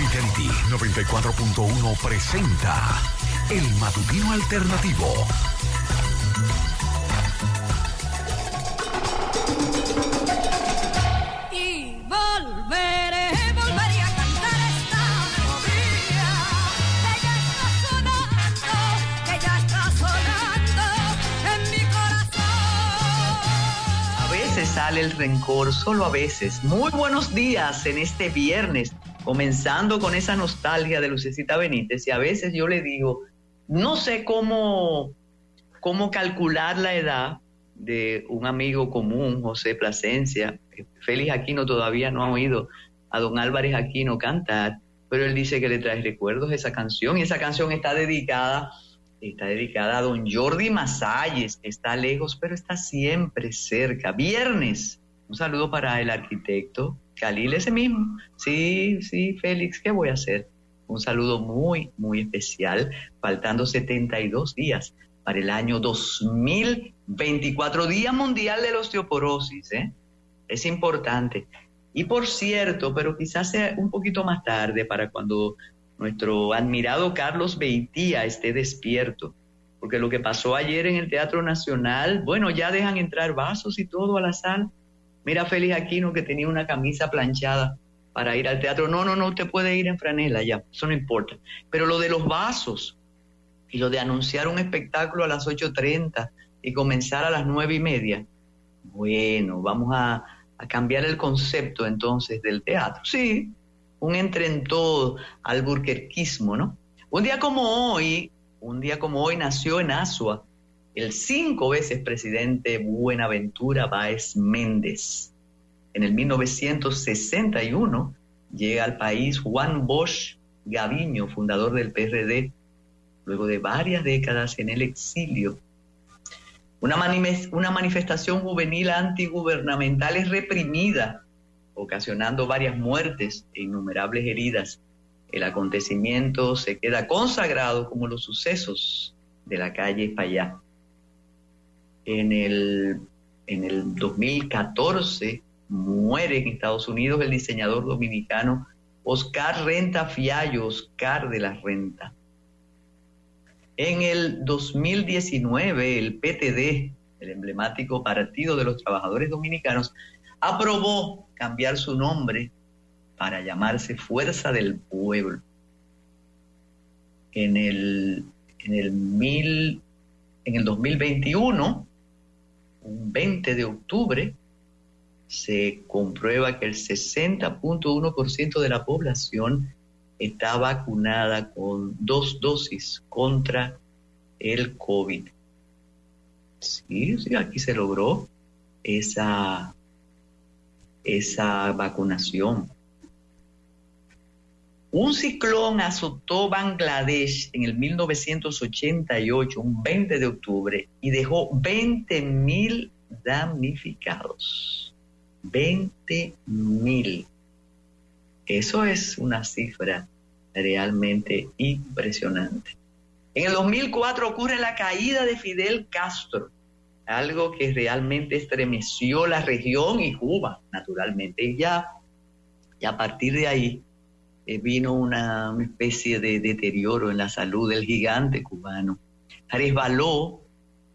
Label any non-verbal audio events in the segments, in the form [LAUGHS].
Fidelity 94.1 presenta El Matutino Alternativo. Y volveré, volveré a cantar esta melodía que ya está sonando, que ya está sonando en mi corazón. A veces sale el rencor, solo a veces. Muy buenos días en este viernes, comenzando con esa nostalgia de Lucecita Benítez. Y a veces yo le digo, no sé cómo, cómo calcular la edad de un amigo común, José Plasencia. Félix Aquino todavía no ha oído a don Álvarez Aquino cantar, pero él dice que le trae recuerdos esa canción y esa canción está dedicada está dedicada a don Jordi Masalles, está lejos, pero está siempre cerca. Viernes, un saludo para el arquitecto Khalil, ese mismo. Sí, sí, Félix, ¿qué voy a hacer? Un saludo muy, muy especial, faltando 72 días para el año 2024, Día Mundial de la Osteoporosis. ¿eh? Es importante. Y por cierto, pero quizás sea un poquito más tarde para cuando nuestro admirado Carlos Beitía esté despierto, porque lo que pasó ayer en el Teatro Nacional, bueno, ya dejan entrar vasos y todo a la sala. Mira Félix Aquino que tenía una camisa planchada para ir al teatro. No, no, no, usted puede ir en franela ya, eso no importa. Pero lo de los vasos y lo de anunciar un espectáculo a las 8.30 y comenzar a las nueve y media, bueno, vamos a, a cambiar el concepto entonces del teatro. Sí, un entre en todo ¿no? Un día como hoy, un día como hoy nació en Asua el cinco veces presidente Buenaventura Báez Méndez. En el 1961 llega al país Juan Bosch Gaviño, fundador del PRD, luego de varias décadas en el exilio. Una, una manifestación juvenil antigubernamental es reprimida ocasionando varias muertes e innumerables heridas. El acontecimiento se queda consagrado como los sucesos de la calle Payá. En el, en el 2014 muere en Estados Unidos el diseñador dominicano Oscar Renta Fiallo, Oscar de la Renta. En el 2019 el PTD, el emblemático Partido de los Trabajadores Dominicanos, aprobó cambiar su nombre para llamarse Fuerza del Pueblo. En el, en el, mil, en el 2021, un 20 de octubre, se comprueba que el 60.1% de la población está vacunada con dos dosis contra el COVID. Sí, sí, aquí se logró esa esa vacunación. Un ciclón azotó Bangladesh en el 1988, un 20 de octubre, y dejó 20 mil damnificados. 20 mil. Eso es una cifra realmente impresionante. En el 2004 ocurre la caída de Fidel Castro algo que realmente estremeció la región y Cuba, naturalmente. Y ya, y a partir de ahí eh, vino una, especie de deterioro en la salud del gigante cubano. Resbaló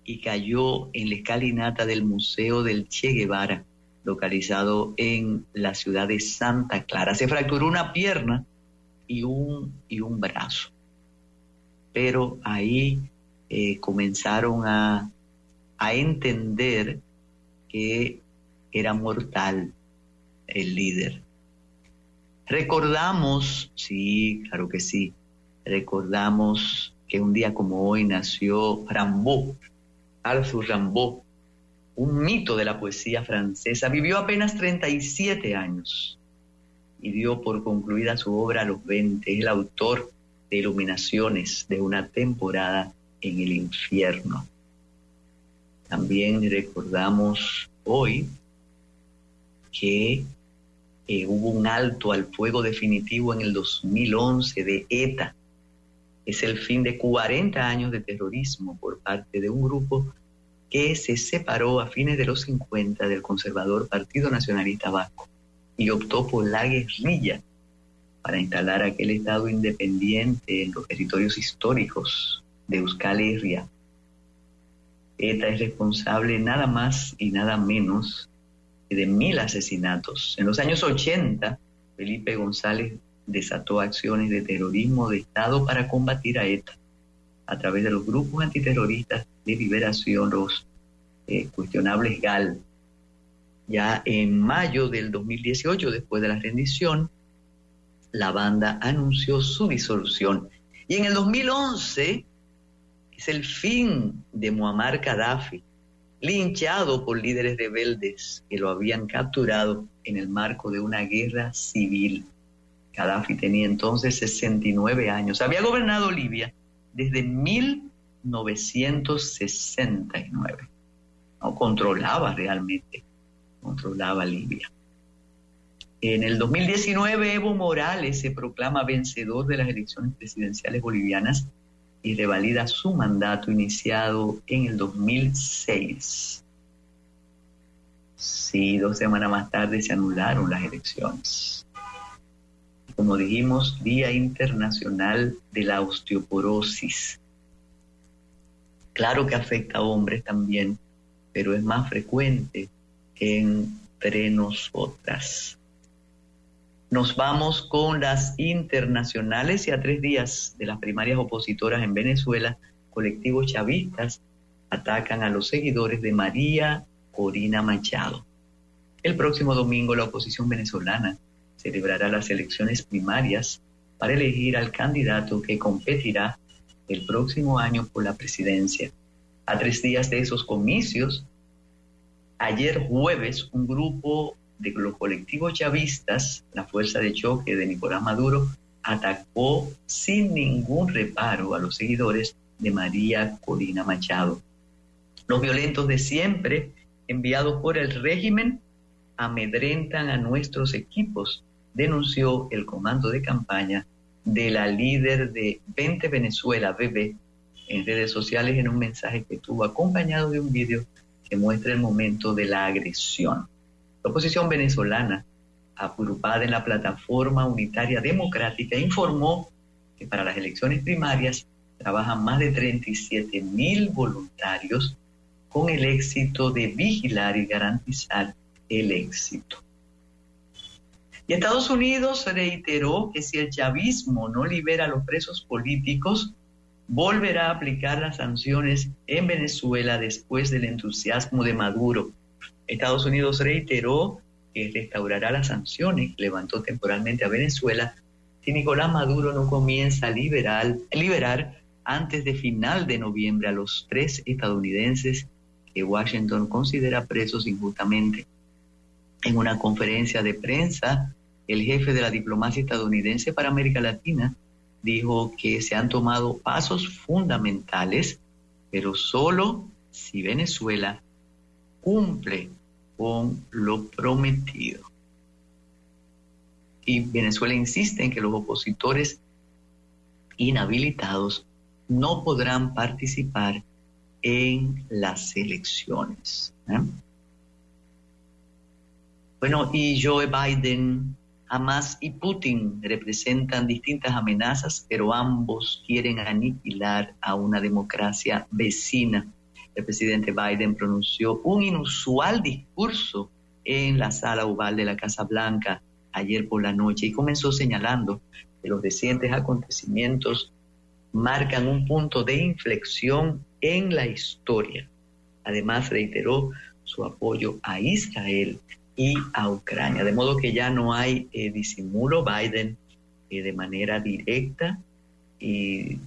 y cayó en la escalinata del Museo del Che Guevara, localizado en la ciudad de Santa Clara. Se fracturó una pierna y un, y un brazo. Pero ahí eh, comenzaron a a entender que era mortal el líder. Recordamos, sí, claro que sí, recordamos que un día como hoy nació Rimbaud, Arthur Rimbaud, un mito de la poesía francesa. Vivió apenas 37 años y dio por concluida su obra a los 20. Es el autor de Iluminaciones de una temporada en el infierno. También recordamos hoy que eh, hubo un alto al fuego definitivo en el 2011 de ETA. Es el fin de 40 años de terrorismo por parte de un grupo que se separó a fines de los 50 del conservador Partido Nacionalista Vasco y optó por la guerrilla para instalar aquel Estado independiente en los territorios históricos de Euskal Herria. ETA es responsable nada más y nada menos de mil asesinatos. En los años 80, Felipe González desató acciones de terrorismo de Estado para combatir a ETA a través de los grupos antiterroristas de liberación, los eh, cuestionables GAL. Ya en mayo del 2018, después de la rendición, la banda anunció su disolución. Y en el 2011 es el fin de Muammar Gaddafi, linchado por líderes rebeldes que lo habían capturado en el marco de una guerra civil. Gaddafi tenía entonces 69 años. Había gobernado Libia desde 1969. No controlaba realmente, controlaba Libia. En el 2019 Evo Morales se proclama vencedor de las elecciones presidenciales bolivianas y revalida su mandato iniciado en el 2006. Sí, dos semanas más tarde se anularon las elecciones. Como dijimos, Día Internacional de la Osteoporosis. Claro que afecta a hombres también, pero es más frecuente entre nosotras. Nos vamos con las internacionales y a tres días de las primarias opositoras en Venezuela, colectivos chavistas atacan a los seguidores de María Corina Machado. El próximo domingo la oposición venezolana celebrará las elecciones primarias para elegir al candidato que competirá el próximo año por la presidencia. A tres días de esos comicios, ayer jueves un grupo de los colectivos chavistas, la fuerza de choque de Nicolás Maduro atacó sin ningún reparo a los seguidores de María Corina Machado. Los violentos de siempre, enviados por el régimen, amedrentan a nuestros equipos, denunció el comando de campaña de la líder de 20 Venezuela, BB, en redes sociales en un mensaje que tuvo acompañado de un vídeo que muestra el momento de la agresión. La oposición venezolana, agrupada en la plataforma unitaria democrática, informó que para las elecciones primarias trabajan más de 37 mil voluntarios con el éxito de vigilar y garantizar el éxito. Y Estados Unidos reiteró que si el chavismo no libera a los presos políticos, volverá a aplicar las sanciones en Venezuela después del entusiasmo de Maduro Estados Unidos reiteró que restaurará las sanciones que levantó temporalmente a Venezuela si Nicolás Maduro no comienza a liberar, liberar antes de final de noviembre a los tres estadounidenses que Washington considera presos injustamente. En una conferencia de prensa, el jefe de la diplomacia estadounidense para América Latina dijo que se han tomado pasos fundamentales, pero solo si Venezuela cumple con lo prometido. Y Venezuela insiste en que los opositores inhabilitados no podrán participar en las elecciones. ¿eh? Bueno, y Joe Biden, Hamas y Putin representan distintas amenazas, pero ambos quieren aniquilar a una democracia vecina el presidente Biden pronunció un inusual discurso en la sala oval de la Casa Blanca ayer por la noche y comenzó señalando que los recientes acontecimientos marcan un punto de inflexión en la historia. Además reiteró su apoyo a Israel y a Ucrania, de modo que ya no hay eh, disimulo. Biden eh, de manera directa y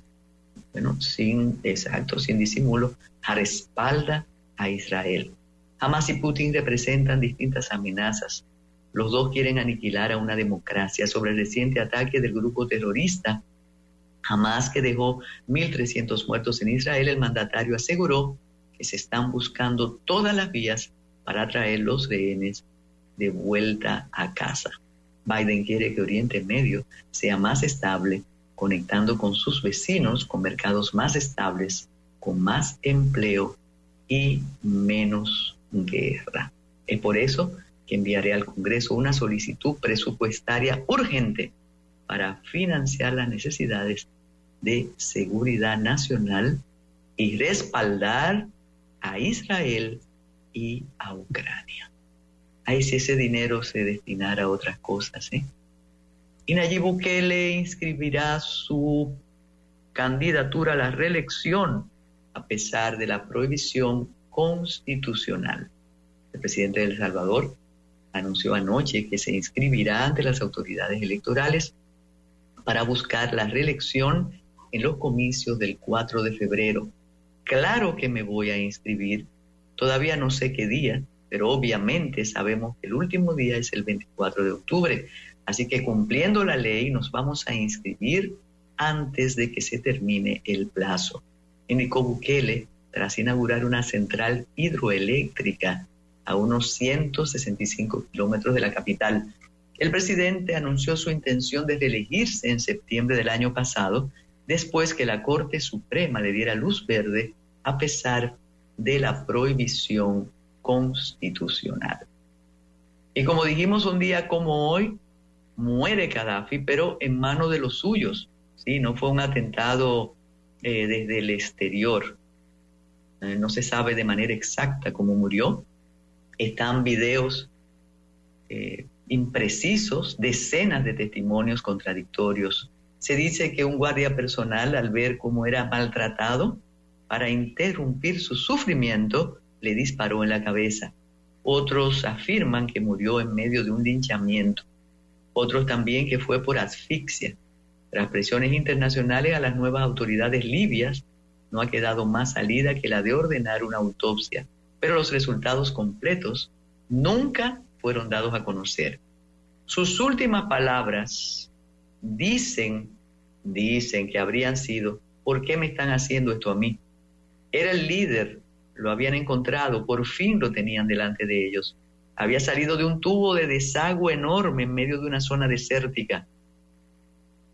bueno, sin exacto, sin disimulo, respalda a Israel. Hamas y Putin representan distintas amenazas. Los dos quieren aniquilar a una democracia. Sobre el reciente ataque del grupo terrorista Hamas, que dejó 1.300 muertos en Israel, el mandatario aseguró que se están buscando todas las vías para traer los rehenes de vuelta a casa. Biden quiere que Oriente Medio sea más estable, conectando con sus vecinos con mercados más estables con más empleo y menos guerra. Es por eso que enviaré al Congreso una solicitud presupuestaria urgente para financiar las necesidades de seguridad nacional y respaldar a Israel y a Ucrania. Ahí si ese dinero se destinara a otras cosas. ¿eh? Y Nayib Bukele inscribirá su candidatura a la reelección a pesar de la prohibición constitucional. El presidente de El Salvador anunció anoche que se inscribirá ante las autoridades electorales para buscar la reelección en los comicios del 4 de febrero. Claro que me voy a inscribir, todavía no sé qué día, pero obviamente sabemos que el último día es el 24 de octubre, así que cumpliendo la ley nos vamos a inscribir antes de que se termine el plazo. Indicó Bukele tras inaugurar una central hidroeléctrica a unos 165 kilómetros de la capital. El presidente anunció su intención de reelegirse en septiembre del año pasado, después que la Corte Suprema le diera luz verde a pesar de la prohibición constitucional. Y como dijimos un día como hoy, muere Gaddafi, pero en manos de los suyos. ¿sí? No fue un atentado eh, desde el exterior. Eh, no se sabe de manera exacta cómo murió, están videos eh, imprecisos, decenas de testimonios contradictorios. Se dice que un guardia personal, al ver cómo era maltratado, para interrumpir su sufrimiento, le disparó en la cabeza. Otros afirman que murió en medio de un linchamiento. Otros también que fue por asfixia. Tras presiones internacionales a las nuevas autoridades libias, no ha quedado más salida que la de ordenar una autopsia pero los resultados completos nunca fueron dados a conocer. Sus últimas palabras dicen, dicen que habrían sido, ¿por qué me están haciendo esto a mí? Era el líder, lo habían encontrado, por fin lo tenían delante de ellos. Había salido de un tubo de desagüe enorme en medio de una zona desértica.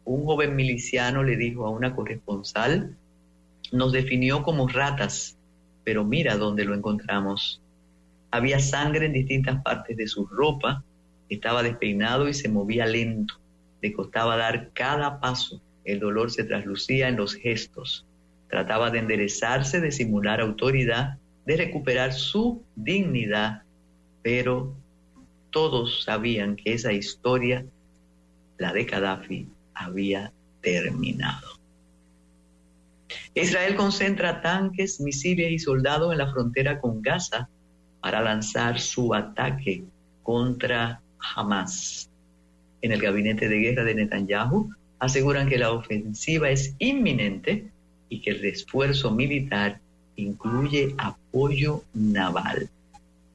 Un joven miliciano le dijo a una corresponsal, nos definió como ratas pero mira dónde lo encontramos. Había sangre en distintas partes de su ropa, estaba despeinado y se movía lento. Le costaba dar cada paso. El dolor se traslucía en los gestos. Trataba de enderezarse, de simular autoridad, de recuperar su dignidad, pero todos sabían que esa historia, la de Gaddafi, había terminado. Israel concentra tanques, misiles y soldados en la frontera con Gaza para lanzar su ataque contra Hamas. En el gabinete de guerra de Netanyahu aseguran que la ofensiva es inminente y que el refuerzo militar incluye apoyo naval.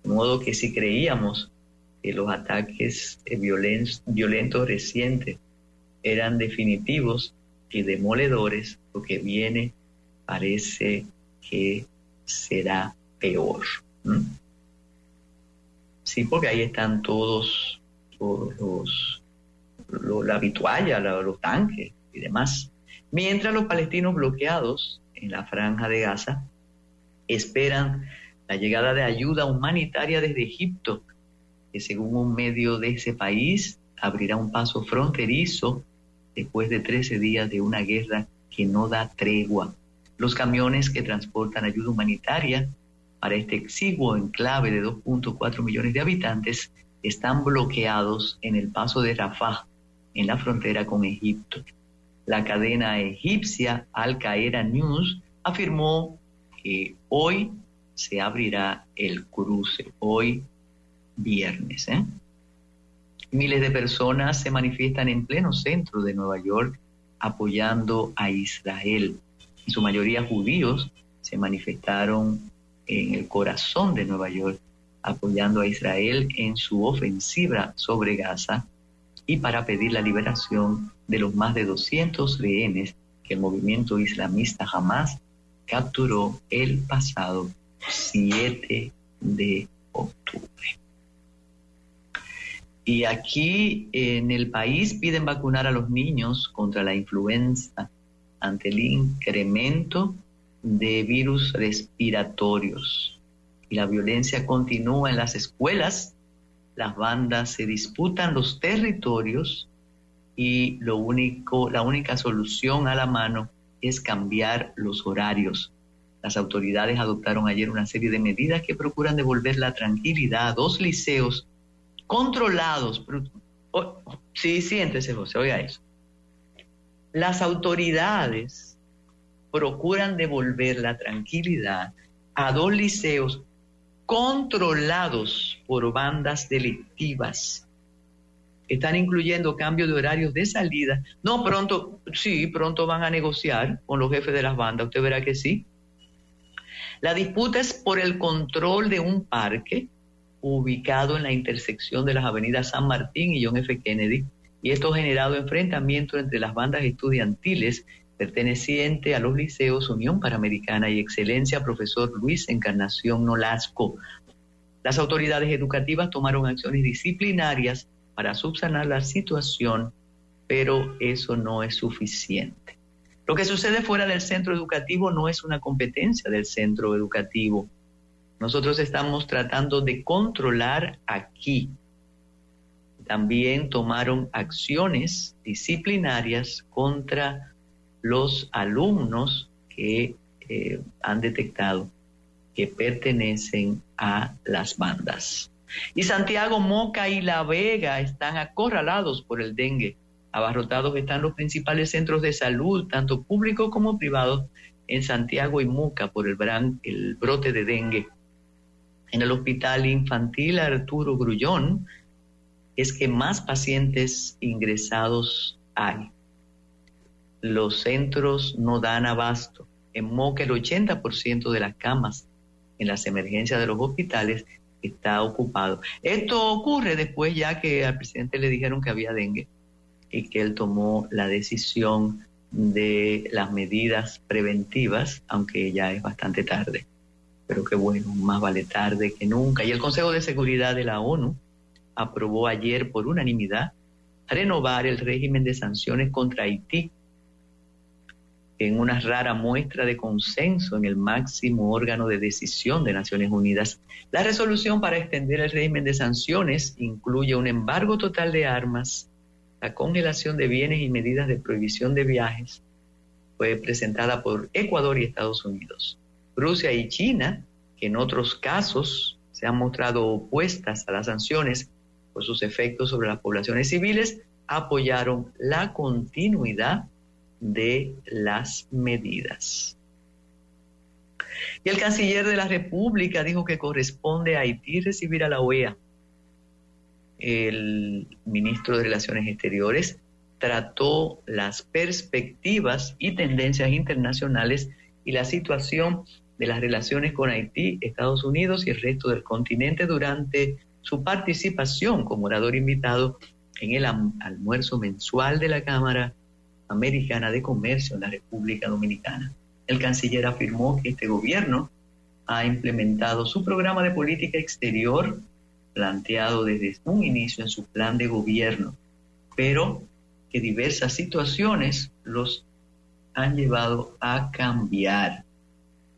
De modo que si creíamos que los ataques violentos recientes eran definitivos y demoledores, lo que viene parece que será peor. Sí, porque ahí están todos, los, la vitualla, los tanques y demás. Mientras los palestinos bloqueados en la franja de Gaza esperan la llegada de ayuda humanitaria desde Egipto, que según un medio de ese país abrirá un paso fronterizo después de 13 días de una guerra que no da tregua. Los camiones que transportan ayuda humanitaria para este exiguo enclave de 2.4 millones de habitantes están bloqueados en el paso de Rafah, en la frontera con Egipto. La cadena egipcia Al Qaeda News afirmó que hoy se abrirá el cruce, hoy viernes. ¿eh? Miles de personas se manifiestan en pleno centro de Nueva York apoyando a Israel. En su mayoría judíos se manifestaron en el corazón de Nueva York apoyando a Israel en su ofensiva sobre Gaza y para pedir la liberación de los más de 200 rehenes que el movimiento islamista jamás capturó el pasado 7 de octubre. Y aquí en el país piden vacunar a los niños contra la influenza ante el incremento de virus respiratorios. Y la violencia continúa en las escuelas, las bandas se disputan los territorios y lo único, la única solución a la mano es cambiar los horarios. Las autoridades adoptaron ayer una serie de medidas que procuran devolver la tranquilidad a dos liceos controlados. Sí, siéntese, José, oiga eso. Las autoridades procuran devolver la tranquilidad a dos liceos controlados por bandas delictivas. Están incluyendo cambio de horarios de salida. No, pronto, sí, pronto van a negociar con los jefes de las bandas, usted verá que sí. La disputa es por el control de un parque ubicado en la intersección de las avenidas San Martín y John F. Kennedy, y esto ha generado enfrentamientos entre las bandas estudiantiles perteneciente a los liceos Unión Panamericana y Excelencia Profesor Luis Encarnación Nolasco. Las autoridades educativas tomaron acciones disciplinarias para subsanar la situación, pero eso no es suficiente. Lo que sucede fuera del centro educativo no es una competencia del centro educativo. Nosotros estamos tratando de controlar aquí. También tomaron acciones disciplinarias contra los alumnos que eh, han detectado que pertenecen a las bandas. Y Santiago, Moca y La Vega están acorralados por el dengue. Abarrotados están los principales centros de salud, tanto públicos como privados, en Santiago y Moca por el, el brote de dengue. En el Hospital Infantil Arturo Grullón es que más pacientes ingresados hay los centros no dan abasto. En Moca el 80% de las camas en las emergencias de los hospitales está ocupado. Esto ocurre después ya que al presidente le dijeron que había dengue y que él tomó la decisión de las medidas preventivas, aunque ya es bastante tarde. Pero qué bueno, más vale tarde que nunca. Y el Consejo de Seguridad de la ONU aprobó ayer por unanimidad renovar el régimen de sanciones contra Haití en una rara muestra de consenso en el máximo órgano de decisión de Naciones Unidas. La resolución para extender el régimen de sanciones incluye un embargo total de armas, la congelación de bienes y medidas de prohibición de viajes. Fue presentada por Ecuador y Estados Unidos. Rusia y China, que en otros casos se han mostrado opuestas a las sanciones por sus efectos sobre las poblaciones civiles, apoyaron la continuidad de las medidas. Y el canciller de la República dijo que corresponde a Haití recibir a la OEA. El ministro de Relaciones Exteriores trató las perspectivas y tendencias internacionales y la situación de las relaciones con Haití, Estados Unidos y el resto del continente durante su participación como orador invitado en el almuerzo mensual de la Cámara Americana de Comercio en la República Dominicana. El canciller afirmó que este gobierno ha implementado su programa de política exterior planteado desde un inicio en su plan de gobierno, pero que diversas situaciones los han llevado a cambiar.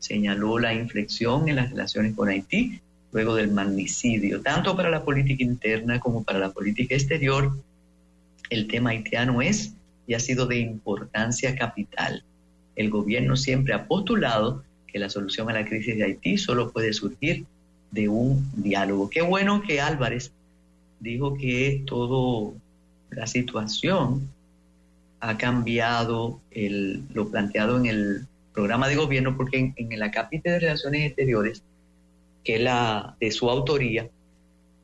Señaló la inflexión en las relaciones con Haití luego del magnicidio, tanto para la política interna como para la política exterior. El tema haitiano es y ha sido de importancia capital. El gobierno siempre ha postulado que la solución a la crisis de Haití solo puede surgir de un diálogo. Qué bueno que Álvarez dijo que toda la situación ha cambiado el, lo planteado en el programa de gobierno, porque en, la capítulo de Relaciones Exteriores, que es la de su autoría,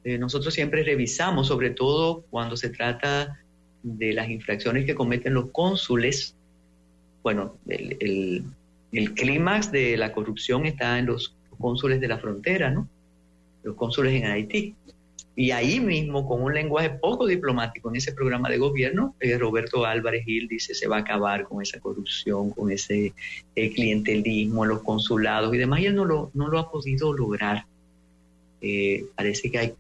eh, nosotros siempre revisamos, sobre todo cuando se trata de las infracciones que cometen los cónsules, bueno, el, clímax de la corrupción está en los cónsules de la frontera, ¿no? Los cónsules en Haití. Y ahí mismo, con un lenguaje poco diplomático en ese programa de gobierno, eh, Roberto Álvarez Gil dice se va a acabar con esa corrupción, con ese eh, clientelismo en los consulados y demás, y él no lo, no lo ha podido lograr. Eh, parece que hay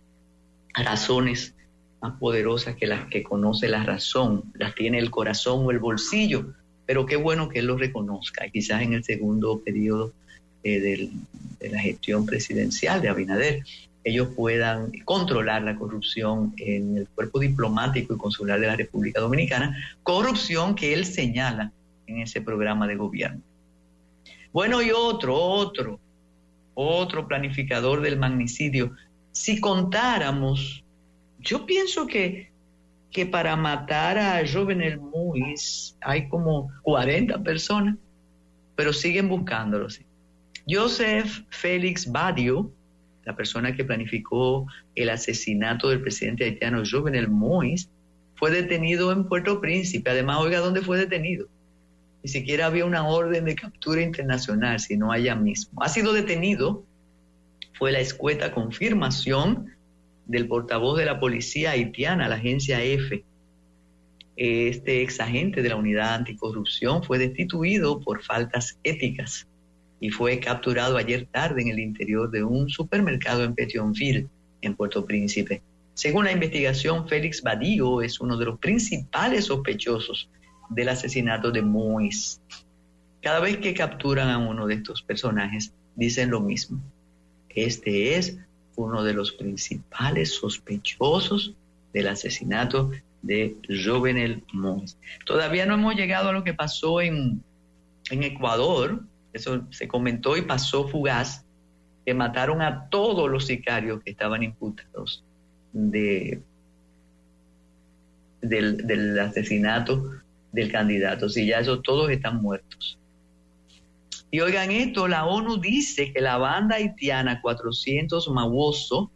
razones más poderosas que las que conoce la razón, las tiene el corazón o el bolsillo, pero qué bueno que él lo reconozca, quizás en el segundo periodo eh, de la gestión presidencial de Abinader. Ellos puedan controlar la corrupción en el cuerpo diplomático y consular de la República Dominicana, corrupción que él señala en ese programa de gobierno. Bueno, y otro, otro, otro planificador del magnicidio. Si contáramos, yo pienso que, que para matar a Jovenel Muis hay como 40 personas, pero siguen buscándolo. Joseph Félix Badio, la persona que planificó el asesinato del presidente haitiano Jovenel Moïse, fue detenido en Puerto Príncipe. Además, oiga, ¿dónde fue detenido? Ni siquiera había una orden de captura internacional, sino allá mismo. Ha sido detenido, fue la escueta confirmación del portavoz de la policía haitiana, la agencia F. Este ex agente de la unidad anticorrupción fue destituido por faltas éticas y fue capturado ayer tarde en el interior de un supermercado en Petionville, en Puerto Príncipe. Según la investigación, Félix Badío es uno de los principales sospechosos del asesinato de Mois. Cada vez que capturan a uno de estos personajes, dicen lo mismo. Este es uno de los principales sospechosos del asesinato de Jovenel Mois. Todavía no hemos llegado a lo que pasó en, en Ecuador, eso se comentó y pasó fugaz, que mataron a todos los sicarios que estaban imputados de, del, asesinato del candidato. Si ya esos todos están muertos. Y oigan esto, la ONU dice que la banda haitiana 400 Mawoso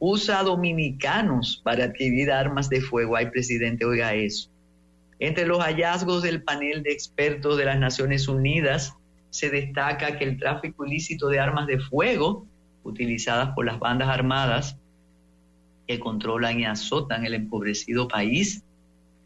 usa dominicanos para adquirir armas de fuego. Ay, presidente, oiga eso. Entre los hallazgos del panel de expertos de las Naciones Unidas se destaca que el tráfico ilícito de armas de fuego utilizadas por las bandas armadas que controlan y azotan el empobrecido país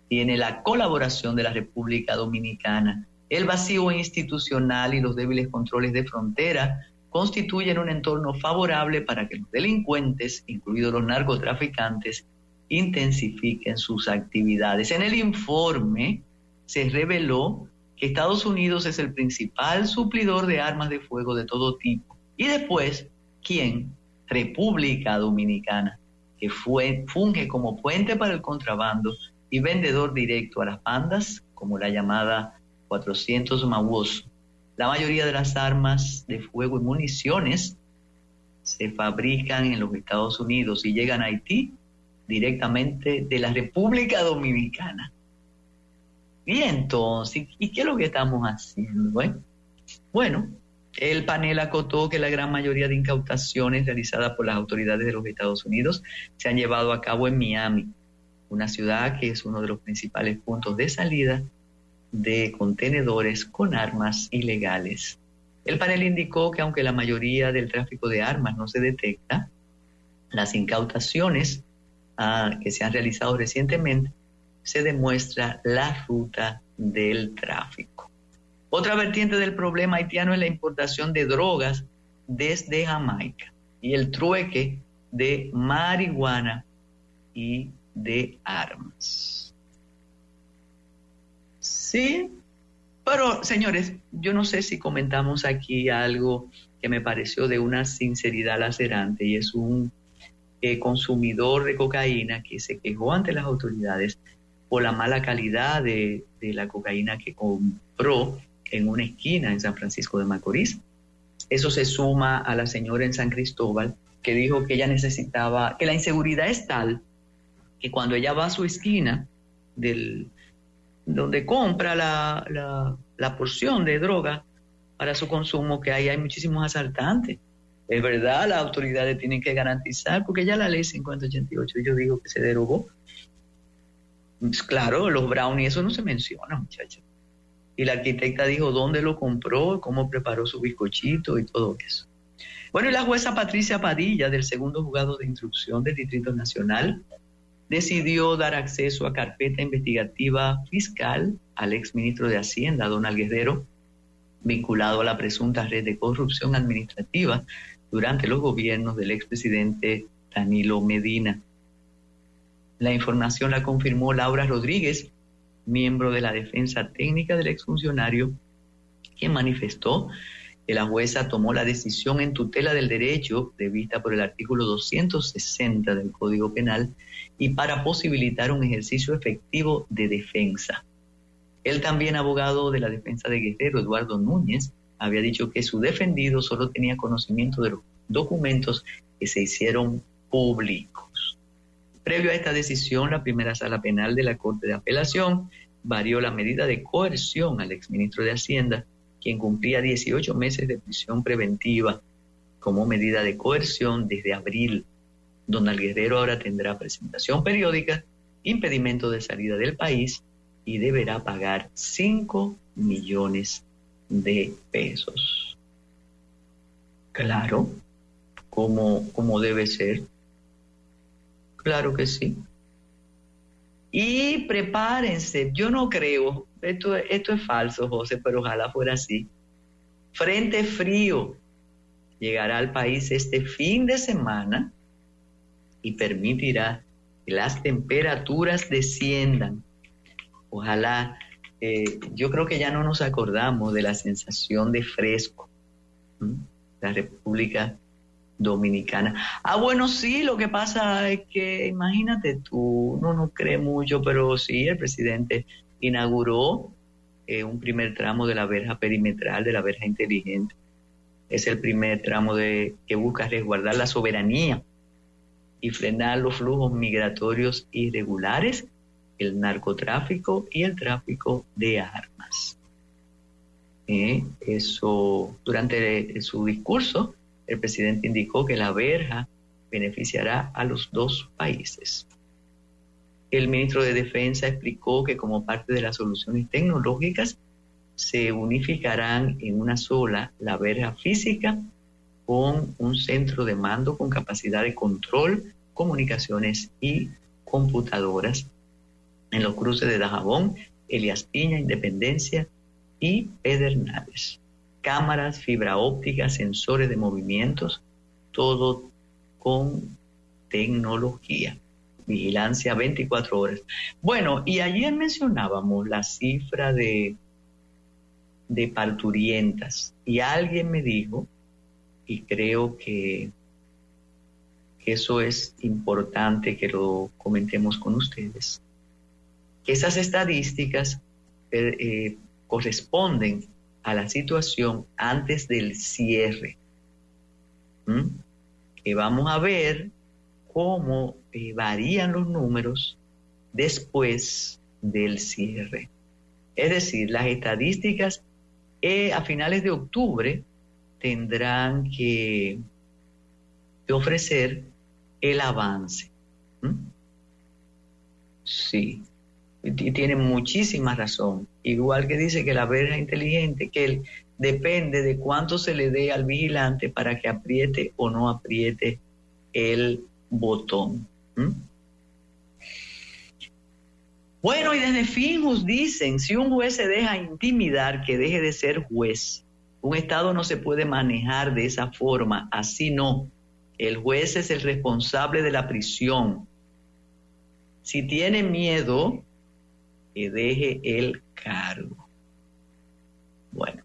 tiene la colaboración de la República Dominicana. El vacío institucional y los débiles controles de frontera constituyen un entorno favorable para que los delincuentes, incluidos los narcotraficantes, intensifiquen sus actividades. En el informe se reveló Estados Unidos es el principal suplidor de armas de fuego de todo tipo. Y después, ¿quién? República Dominicana, que fue, funge como puente para el contrabando y vendedor directo a las bandas, como la llamada 400 Mawos. La mayoría de las armas de fuego y municiones se fabrican en los Estados Unidos y llegan a Haití directamente de la República Dominicana. Y entonces, ¿y qué es lo que estamos haciendo? Eh? Bueno, el panel acotó que la gran mayoría de incautaciones realizadas por las autoridades de los Estados Unidos se han llevado a cabo en Miami, una ciudad que es uno de los principales puntos de salida de contenedores con armas ilegales. El panel indicó que aunque la mayoría del tráfico de armas no se detecta, las incautaciones ah, que se han realizado recientemente se demuestra la ruta del tráfico. Otra vertiente del problema haitiano es la importación de drogas desde Jamaica y el trueque de marihuana y de armas. Sí, pero señores, yo no sé si comentamos aquí algo que me pareció de una sinceridad lacerante y es un eh, consumidor de cocaína que se quejó ante las autoridades por la mala calidad de, la cocaína que compró en una esquina en San Francisco de Macorís. Eso se suma a la señora en San Cristóbal que dijo que ella necesitaba, que la inseguridad es tal que cuando ella va a su esquina del, donde compra la, la, porción de droga para su consumo, que ahí hay muchísimos asaltantes. Es verdad, las autoridades tienen que garantizar, porque ya la ley 5088, yo digo que se derogó, claro, los brownies, eso no se menciona, muchachos. Y la arquitecta dijo dónde lo compró, cómo preparó su bizcochito y todo eso. Bueno, y la jueza Patricia Padilla, del segundo juzgado de instrucción del Distrito Nacional, decidió dar acceso a carpeta investigativa fiscal al exministro de Hacienda, don Alguedero, vinculado a la presunta red de corrupción administrativa durante los gobiernos del expresidente Danilo Medina. La información la confirmó Laura Rodríguez, miembro de la defensa técnica del exfuncionario, quien manifestó que la jueza tomó la decisión en tutela del derecho prevista por el artículo 260 del Código Penal y para posibilitar un ejercicio efectivo de defensa. El también abogado de la defensa de Guerrero, Eduardo Núñez, había dicho que su defendido solo tenía conocimiento de los documentos que se hicieron públicos. Previo a esta decisión, la primera sala penal de la Corte de Apelación varió la medida de coerción al exministro de Hacienda quien cumplía 18 meses de prisión preventiva como medida de coerción desde abril. Don Guerrero ahora tendrá presentación periódica, impedimento de salida del país y deberá pagar 5 millones de pesos. Claro, como, como debe ser. Claro que sí. Y prepárense, yo no creo, esto, esto es falso, José, pero ojalá fuera así. Frente frío llegará al país este fin de semana y permitirá que las temperaturas desciendan. Ojalá, eh, yo creo que ya no nos acordamos de la sensación de fresco. La República Dominicana. Ah, bueno, sí, lo que pasa es que, imagínate tú, uno no cree mucho, pero sí, el presidente inauguró eh, un primer tramo de la verja perimetral, de la verja inteligente. Es el primer tramo de, que busca resguardar la soberanía y frenar los flujos migratorios irregulares, el narcotráfico y el tráfico de armas. Eh, eso, durante su discurso, el presidente indicó que la verja beneficiará a los dos países. El ministro de Defensa explicó que como parte de las soluciones tecnológicas se unificarán en una sola la verja física con un centro de mando con capacidad de control, comunicaciones y computadoras en los cruces de Dajabón, Elias Piña, Independencia y Pedernales cámaras, fibra óptica, sensores de movimientos, todo con tecnología. Vigilancia 24 horas. Bueno, y ayer mencionábamos la cifra de, de parturientas y alguien me dijo, y creo que, eso es importante que lo comentemos con ustedes, que esas estadísticas eh, eh, corresponden a la situación antes del cierre. Que vamos a ver cómo eh, varían los números después del cierre. Es decir, las estadísticas eh, a finales de octubre tendrán que, ofrecer el avance. Sí, y tiene muchísima razón. Igual que dice que la verja inteligente, que él depende de cuánto se le dé al vigilante para que apriete o no apriete el botón. Bueno, y desde Finjus dicen, si un juez se deja intimidar, que deje de ser juez. Un Estado no se puede manejar de esa forma, así no. El juez es el responsable de la prisión. Si tiene miedo, que deje el cargo. Bueno,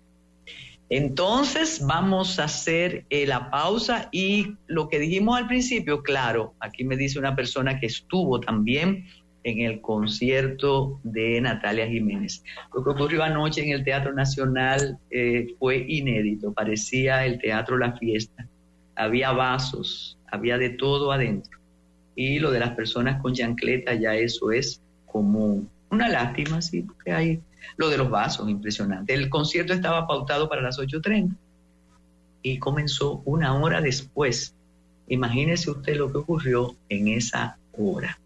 entonces vamos a hacer eh, la pausa y lo que dijimos al principio, claro, aquí me dice una persona que estuvo también en el concierto de Natalia Jiménez. Lo que ocurrió anoche en el Teatro Nacional eh, fue inédito, parecía el teatro La Fiesta. Había vasos, había de todo adentro. Y lo de las personas con chancleta ya eso es común. Una lástima, sí, porque hay lo de los vasos, impresionante. El concierto estaba pautado para las 8.30 y comenzó una hora después. Imagínese usted lo que ocurrió en esa hora.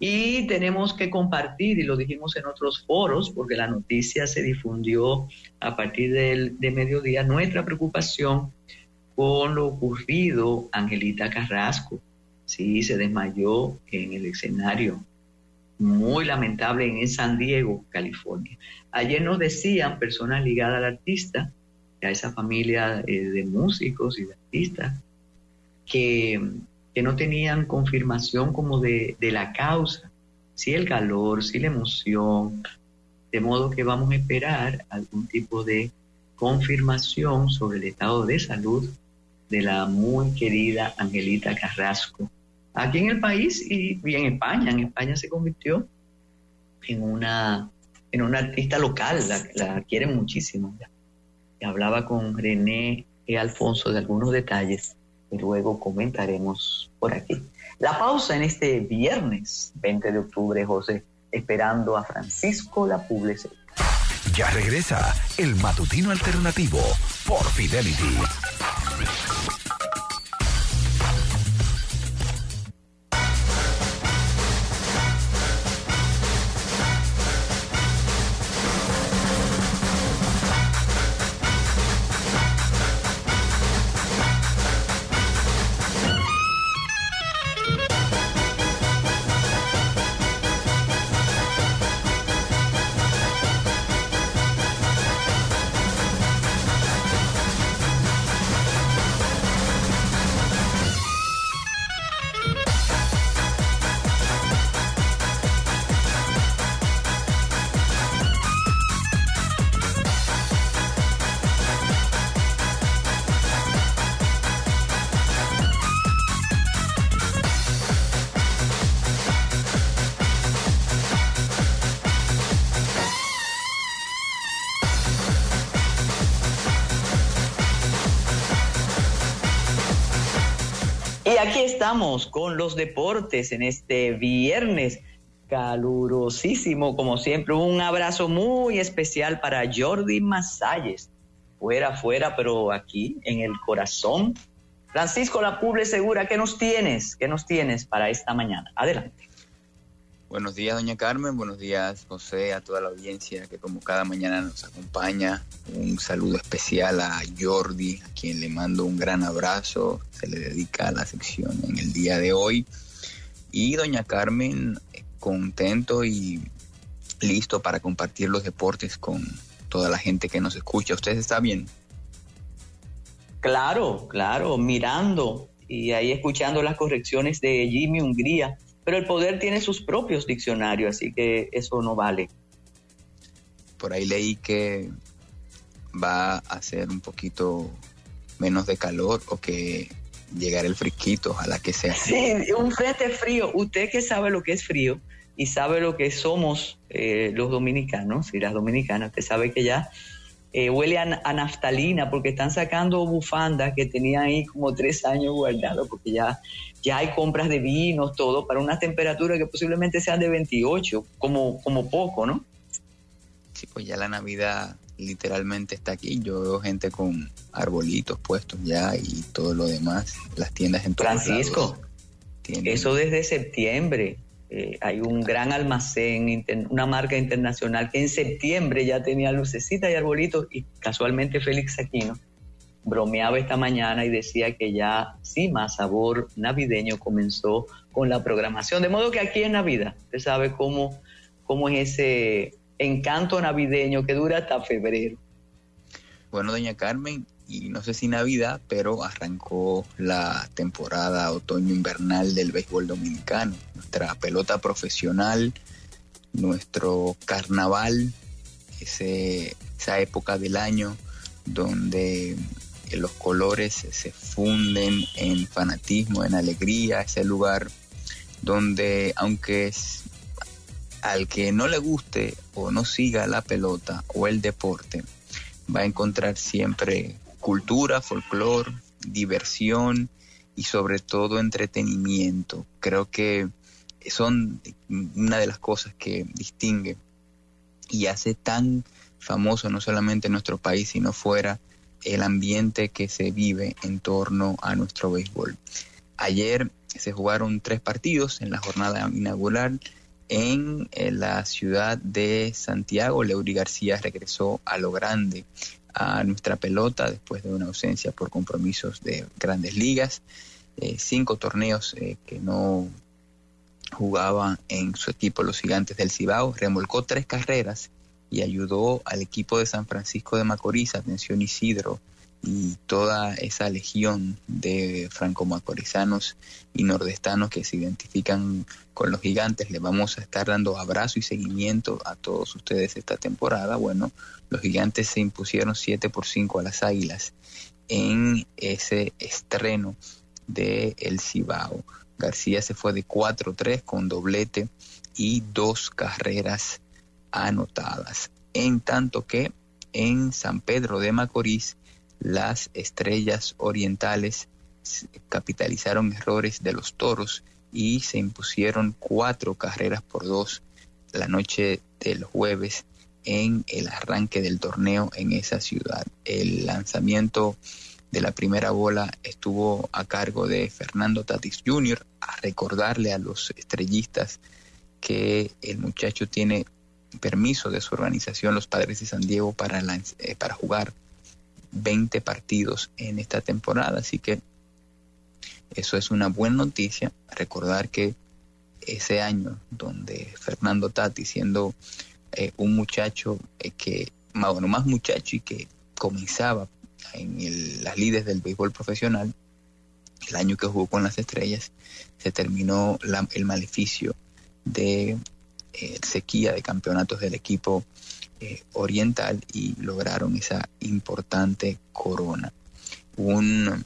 Y tenemos que compartir, y lo dijimos en otros foros, porque la noticia se difundió a partir del, de mediodía, nuestra preocupación con lo ocurrido Angelita Carrasco. Sí, se desmayó en el escenario muy lamentable en San Diego, California. Ayer nos decían personas ligadas al artista, a esa familia eh, de músicos y de artistas, que, no tenían confirmación como de, la causa, si el calor, si la emoción, de modo que vamos a esperar algún tipo de confirmación sobre el estado de salud de la muy querida Angelita Carrasco, aquí en el país y, en España. En España se convirtió en una, en una artista local, la, quieren muchísimo. Y hablaba con René y Alfonso de algunos detalles que luego comentaremos por aquí. La pausa en este viernes 20 de octubre, José, esperando a Francisco La Puble. Ya regresa el matutino alternativo por Fidelity. Con los deportes en este viernes calurosísimo, como siempre. Un abrazo muy especial para Jordi Masalles. Fuera, fuera, pero aquí en el corazón. Francisco La Puble Segura, ¿qué nos tienes? ¿Qué nos tienes para esta mañana? Adelante. Buenos días, doña Carmen. Buenos días, José, a toda la audiencia que como cada mañana nos acompaña. Un saludo especial a Jordi, a quien le mando un gran abrazo. Se le dedica a la sección en el día de hoy. Y doña Carmen, contento y listo para compartir los deportes con toda la gente que nos escucha. ¿Usted está bien? Claro, claro, mirando y ahí escuchando las correcciones de Jimmy Hungría pero el poder tiene sus propios diccionarios, así que eso no vale. Por ahí leí que va a ser un poquito menos de calor o que llegar el frisquito, ojalá que sea. Sí, un frente frío. Usted que sabe lo que es frío y sabe lo que somos eh, los dominicanos y las dominicanas, usted sabe que ya eh, huele a, naftalina porque están sacando bufandas que tenían ahí como tres años guardados porque ya, ya hay compras de vinos, todo, para una temperatura que posiblemente sean de 28, como, como poco, ¿no? Sí, pues ya la Navidad literalmente está aquí. Yo veo gente con arbolitos puestos ya y todo lo demás. Las tiendas en Francisco, eso desde septiembre. Eh, hay un gran almacén, una marca internacional que en septiembre ya tenía lucecitas y arbolitos y casualmente Félix Aquino bromeaba esta mañana y decía que ya sí más sabor navideño comenzó con la programación. De modo que aquí en Navidad, usted sabe cómo, cómo es ese encanto navideño que dura hasta febrero. Bueno, doña Carmen, y no sé si Navidad, pero arrancó la temporada otoño-invernal del béisbol dominicano. Nuestra pelota profesional, nuestro carnaval, ese, esa época del año donde los colores se funden en fanatismo, en alegría, ese lugar donde aunque es, al que no le guste o no siga la pelota o el deporte, va a encontrar siempre cultura, folclore, diversión y sobre todo entretenimiento. Creo que son una de las cosas que distingue y hace tan famoso no solamente en nuestro país, sino fuera el ambiente que se vive en torno a nuestro béisbol. Ayer se jugaron tres partidos en la jornada inaugural en, la ciudad de Santiago. Leury García regresó a lo grande a nuestra pelota después de una ausencia por compromisos de grandes ligas. Eh, cinco torneos eh, que no jugaba en su equipo los gigantes del Cibao. Remolcó tres carreras y ayudó al equipo de San Francisco de Macorís, atención Isidro, y toda esa legión de franco-macorizanos y nordestanos que se identifican con los gigantes, le vamos a estar dando abrazo y seguimiento a todos ustedes esta temporada. Bueno, los gigantes se impusieron 7 por 5 a las águilas en ese estreno de El Cibao. García se fue de 4-3 con doblete y dos carreras anotadas. En tanto que en San Pedro de Macorís, las estrellas orientales capitalizaron errores de los toros y se impusieron cuatro carreras por dos la noche del jueves en el arranque del torneo en esa ciudad. El lanzamiento de la primera bola estuvo a cargo de Fernando Tatis Jr. a recordarle a los estrellistas que el muchacho tiene permiso de su organización, los Padres de San Diego, para, eh, para jugar 20 partidos en esta temporada. Así que eso es una buena noticia. Recordar que ese año donde Fernando Tati, siendo eh, un muchacho eh, que, bueno, más muchacho y que comenzaba en las líderes del béisbol profesional, el año que jugó con las estrellas, se terminó el maleficio de eh, sequía de campeonatos del equipo eh, oriental y lograron esa importante corona. Un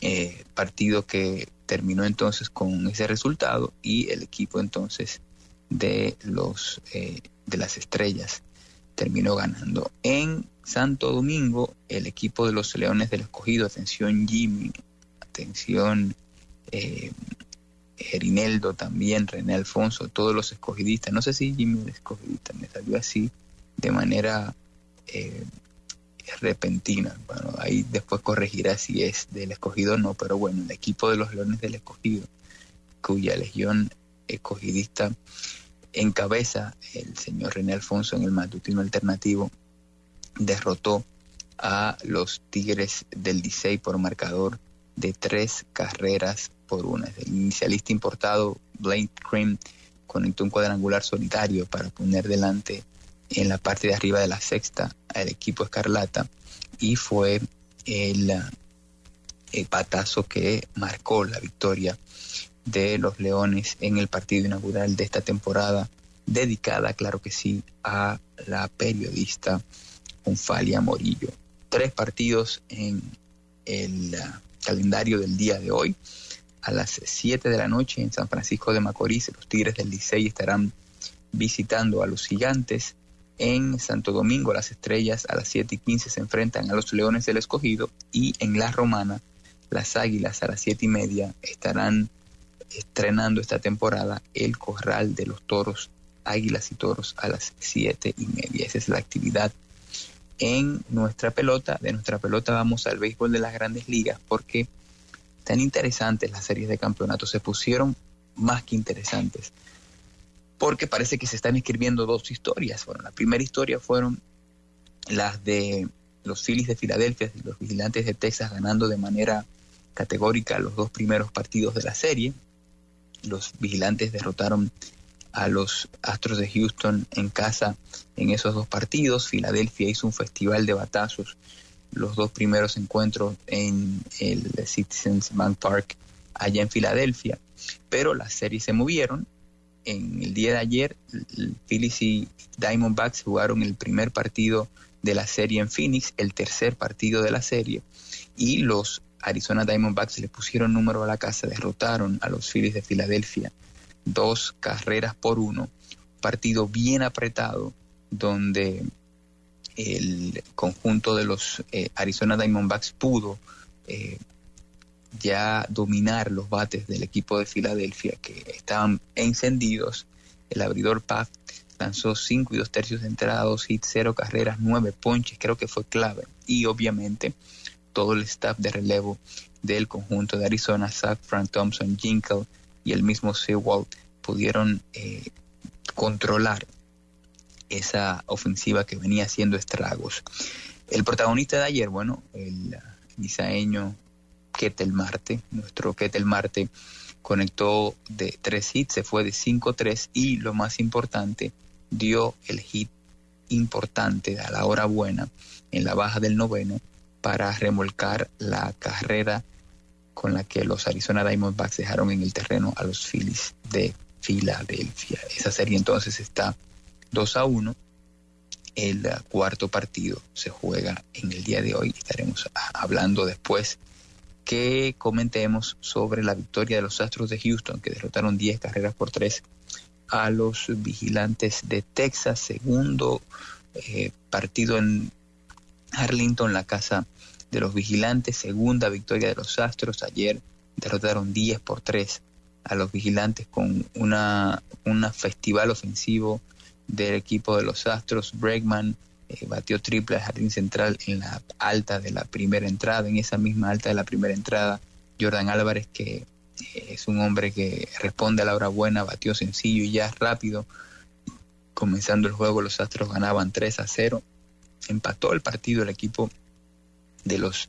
eh, partido que terminó entonces con ese resultado y el equipo entonces de los de las estrellas terminó ganando. En Santo Domingo, el equipo de los Leones del Escogido, atención Jimmy, atención eh, también, René Alfonso, todos los escogidistas. No sé si Jimmy el escogidista, me salió así de manera eh, repentina. Bueno, ahí después corregirá si es del escogido o no, pero bueno, el equipo de los Leones del Escogido, cuya legión escogidista encabeza el señor René Alfonso en el matutino alternativo, derrotó a los Tigres del Licey por marcador de tres carreras por una. El inicialista importado Blake Cream conectó un cuadrangular solitario para poner delante en la parte de arriba de la sexta al equipo Escarlata y fue el, patazo que marcó la victoria de los Leones en el partido inaugural de esta temporada, dedicada, claro que sí, a la periodista Unfalia Morillo. Tres partidos en el calendario del día de hoy. A las 7 de la noche en San Francisco de Macorís, los Tigres del Licey estarán visitando a los gigantes. En Santo Domingo, las estrellas a las 7 y 15 se enfrentan a los Leones del Escogido. Y en La Romana, las Águilas a las 7 y media estarán estrenando esta temporada el Corral de los Toros, Águilas y Toros a las 7 y media. Esa es la actividad en nuestra pelota. De nuestra pelota vamos al béisbol de las grandes ligas porque tan interesantes las series de campeonato, se pusieron más que interesantes. Porque parece que se están escribiendo dos historias. Bueno, la primera historia fueron las de los Phillies de Filadelfia y los Vigilantes de Texas ganando de manera categórica los dos primeros partidos de la serie. Los Vigilantes derrotaron a los Astros de Houston en casa en esos dos partidos. Filadelfia hizo un festival de batazos los dos primeros encuentros en el Citizens Bank Park allá en Filadelfia, pero las series se movieron. En el día de ayer, Phillies y Diamondbacks jugaron el primer partido de la serie en Phoenix, el tercer partido de la serie, y los Arizona Diamondbacks le pusieron número a la casa, derrotaron a los Phillies de Filadelfia dos carreras por uno, partido bien apretado donde el conjunto de los eh, Arizona Diamondbacks pudo eh, ya dominar los bates del equipo de Filadelfia que estaban encendidos. El abridor Paf lanzó cinco y dos tercios de entrada, dos hits, cero carreras, nueve ponches, creo que fue clave. Y obviamente todo el staff de relevo del conjunto de Arizona, Zach, Frank Thompson, Jinkle, y el mismo Sewald pudieron eh, controlar esa ofensiva que venía haciendo estragos. El protagonista de ayer, bueno, el misaeño Ketel Marte, nuestro Ketel Marte conectó de tres hits, se fue de 5-3 y lo más importante, dio el hit importante a la hora buena en la baja del noveno para remolcar la carrera con la que los Arizona Diamondbacks dejaron en el terreno a los Phillies de Filadelfia. Esa serie entonces está 2 a 1. El cuarto partido se juega en el día de hoy. Estaremos hablando después que comentemos sobre la victoria de los Astros de Houston, que derrotaron 10 carreras por 3 a los vigilantes de Texas. Segundo eh, partido en Arlington, la casa de los vigilantes. Segunda victoria de los Astros. Ayer derrotaron 10 por 3 a los vigilantes con una, una festival ofensivo del equipo de los Astros. Bregman eh, batió triple al jardín central en la alta de la primera entrada. En esa misma alta de la primera entrada, Jordan Álvarez, que eh, es un hombre que responde a la hora buena, batió sencillo y ya rápido. Comenzando el juego, los Astros ganaban 3 a 0. Empató el partido el equipo de los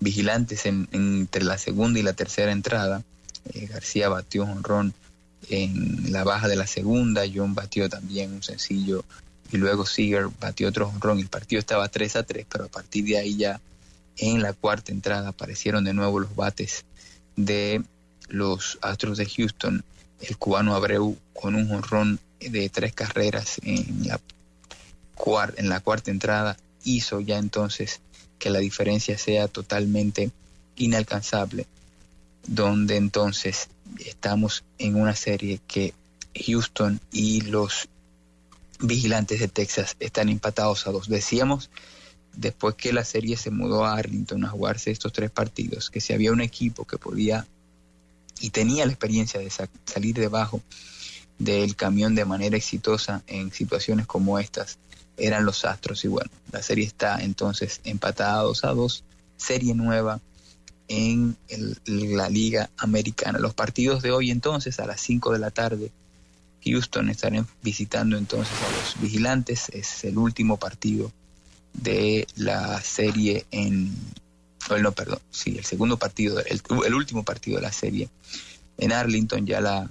vigilantes entre la segunda y la tercera entrada. Eh, García batió un ron en la baja de la segunda, John batió también un sencillo y luego Seager batió otro honrón. El partido estaba 3 a 3, pero a partir de ahí ya en la cuarta entrada aparecieron de nuevo los bates de los Astros de Houston. El cubano Abreu con un honrón de tres carreras en la, en la cuarta entrada hizo ya entonces que la diferencia sea totalmente inalcanzable, donde entonces estamos en una serie que Houston y los vigilantes de Texas están empatados a dos. Decíamos después que la serie se mudó a Arlington a jugarse estos tres partidos, que si había un equipo que podía y tenía la experiencia de salir debajo del camión de manera exitosa en situaciones como estas, eran los Astros. Y bueno, la serie está entonces empatada a dos serie nueva en la Liga Americana. Los partidos de hoy entonces a las 5 de la tarde Houston estarán visitando entonces a los vigilantes. Es el último partido de la serie en... no, perdón, sí, el segundo partido, el, el último partido de la serie en Arlington. Ya la,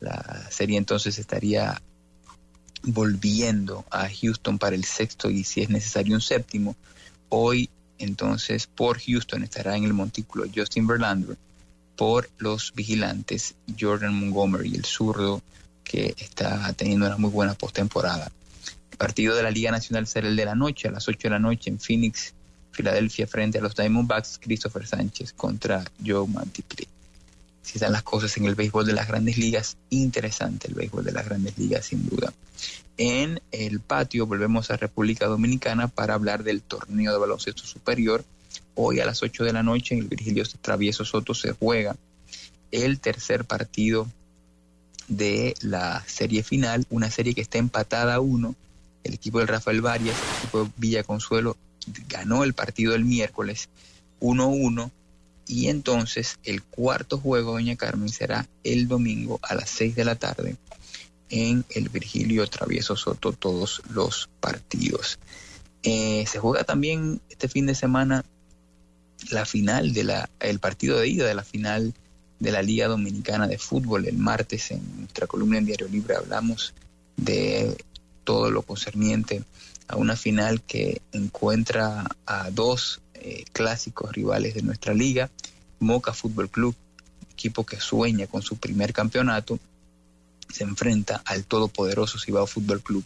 la serie entonces estaría volviendo a Houston para el sexto y si es necesario un séptimo. Hoy entonces por Houston estará en el montículo Justin Verlander, por los vigilantes Jordan Montgomery, el zurdo que está teniendo una muy buena postemporada. El partido de la Liga Nacional será el de la noche, a las 8 de la noche en Phoenix, Filadelfia, frente a los Diamondbacks, Christopher Sánchez contra Joe Monticlay. Si están las cosas en el béisbol de las grandes ligas, interesante el béisbol de las grandes ligas, sin duda. En el patio volvemos a República Dominicana para hablar del torneo de baloncesto superior. Hoy a las 8 de la noche en el Virgilio Travieso Soto se juega el tercer partido de la serie final, una serie que está empatada a uno. El equipo de Rafael Varias, el equipo de Villa Consuelo, ganó el partido el miércoles 1-1 y entonces el cuarto juego, doña Carmen, será el domingo a las 6 de la tarde en el Virgilio Travieso Soto todos los partidos. Eh, se juega también este fin de semana la final de la, el partido de ida de la final de la Liga Dominicana de Fútbol. El martes en nuestra columna en Diario Libre hablamos de todo lo concerniente a una final que encuentra a dos eh, clásicos rivales de nuestra liga, Moca Fútbol Club, equipo que sueña con su primer campeonato, se enfrenta al todopoderoso Cibao Fútbol Club,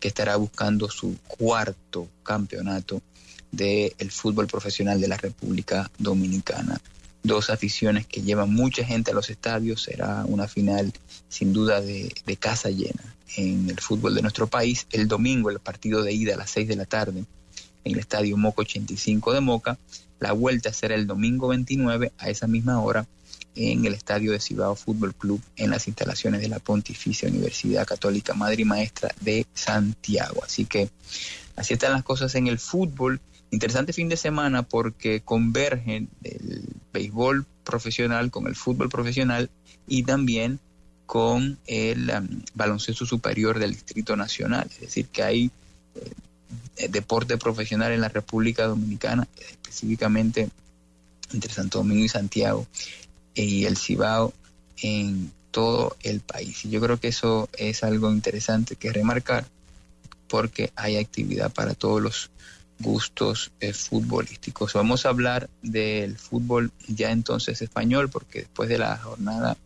que estará buscando su cuarto campeonato del fútbol profesional de la República Dominicana dos aficiones que llevan mucha gente a los estadios. Será una final sin duda de, casa llena en el fútbol de nuestro país. El domingo el partido de ida a las 6 de la tarde en el estadio Moca 85 de Moca. La vuelta será el domingo 29 a esa misma hora en el estadio de Cibao Fútbol Club en las instalaciones de la Pontificia Universidad Católica Madre y Maestra de Santiago. Así que así están las cosas en el fútbol. Interesante fin de semana porque convergen el béisbol profesional con el fútbol profesional y también con el um, baloncesto superior del Distrito Nacional. Es decir, que hay eh, deporte profesional en la República Dominicana, específicamente entre Santo Domingo y Santiago, y el Cibao en todo el país. Y yo creo que eso es algo interesante que remarcar porque hay actividad para todos los gustos eh, futbolísticos. Vamos a hablar del fútbol ya entonces español, porque después de la jornada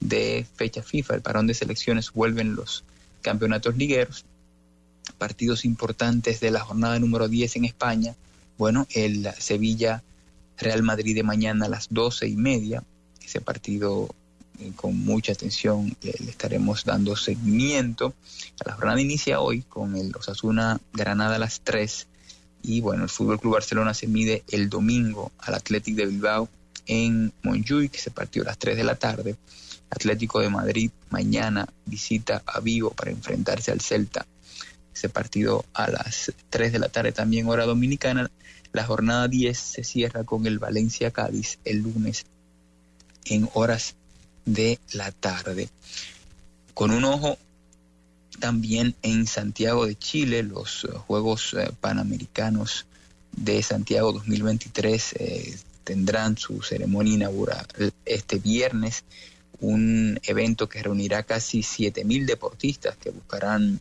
de fecha FIFA, el parón de selecciones, vuelven los campeonatos ligueros, partidos importantes de la jornada número 10 en España. Bueno, el Sevilla Real Madrid de mañana a las doce y media, ese partido eh, con mucha atención le, estaremos dando seguimiento. La jornada inicia hoy con el Osasuna Granada a las 3 y bueno, el Fútbol Club Barcelona se mide el domingo al Athletic de Bilbao en Montjuic, que se partió a las 3 de la tarde. Atlético de Madrid mañana visita a Vigo para enfrentarse al Celta. Ese partido a las 3 de la tarde también hora dominicana. La jornada 10 se cierra con el Valencia Cádiz el lunes en horas de la tarde. Con un ojo también en Santiago de Chile, los eh, Juegos eh, Panamericanos de Santiago 2023 eh, tendrán su ceremonia inaugural este viernes, un evento que reunirá casi 7.000 deportistas que buscarán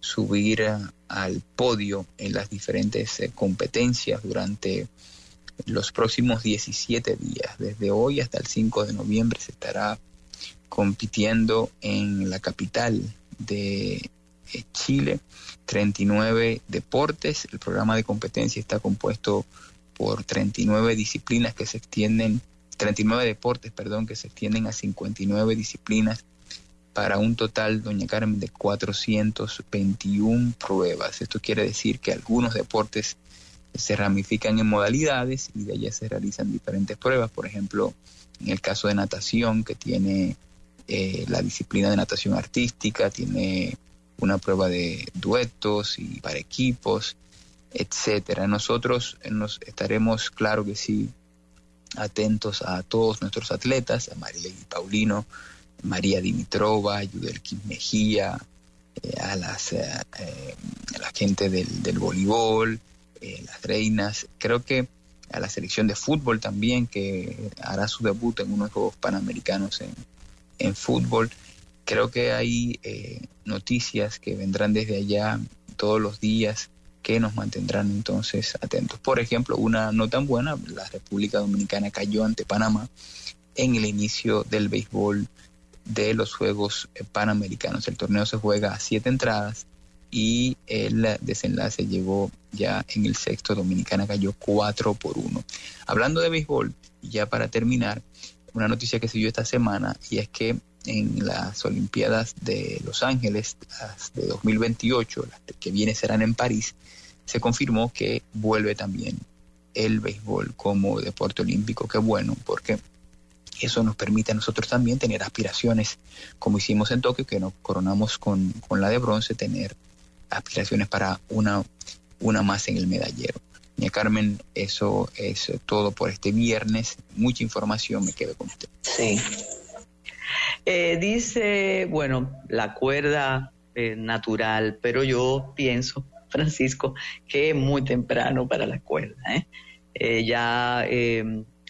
subir al podio en las diferentes competencias durante los próximos 17 días. Desde hoy hasta el 5 de noviembre se estará compitiendo en la capital de eh, Chile, 39 deportes. El programa de competencia está compuesto por 39 disciplinas que se extienden, 39 deportes, perdón, que se extienden a 59 disciplinas para un total, doña Carmen, de 421 pruebas. Esto quiere decir que algunos deportes se ramifican en modalidades y de allá se realizan diferentes pruebas. Por ejemplo, en el caso de natación, que tiene eh, la disciplina de natación artística, tiene una prueba de duetos y para equipos, etcétera. Nosotros nos estaremos, claro que sí, atentos a todos nuestros atletas, a Marilei Paulino, María Dimitrova, Yudelkin Mejía, eh, a, las, eh, a la gente del, del voleibol, las reinas. Creo que a la selección de fútbol también, que hará su debut en unos Juegos Panamericanos en, en fútbol. Creo que hay eh, noticias que vendrán desde allá todos los días que nos mantendrán entonces atentos. Por ejemplo, una no tan buena, la República Dominicana cayó ante Panamá en el inicio del béisbol de los Juegos Panamericanos. El torneo se juega a siete entradas y el desenlace llegó ya en el sexto. Dominicana cayó cuatro por uno. Hablando de béisbol, ya para terminar, una noticia que se dio esta semana y es que en las Olimpiadas de Los Ángeles las de 2028, las que viene serán en París, se confirmó que vuelve también el béisbol como deporte olímpico. Qué bueno, porque eso nos permite a nosotros también tener aspiraciones, como hicimos en Tokio, que nos coronamos con, con la de bronce, tener aspiraciones para una, una más en el medallero. Carmen, eso es todo por este viernes. Mucha información, me quedo con usted. Sí. Eh, dice, bueno, la cuerda eh, natural, pero yo pienso, Francisco, que es muy temprano para la cuerda. ¿eh? ya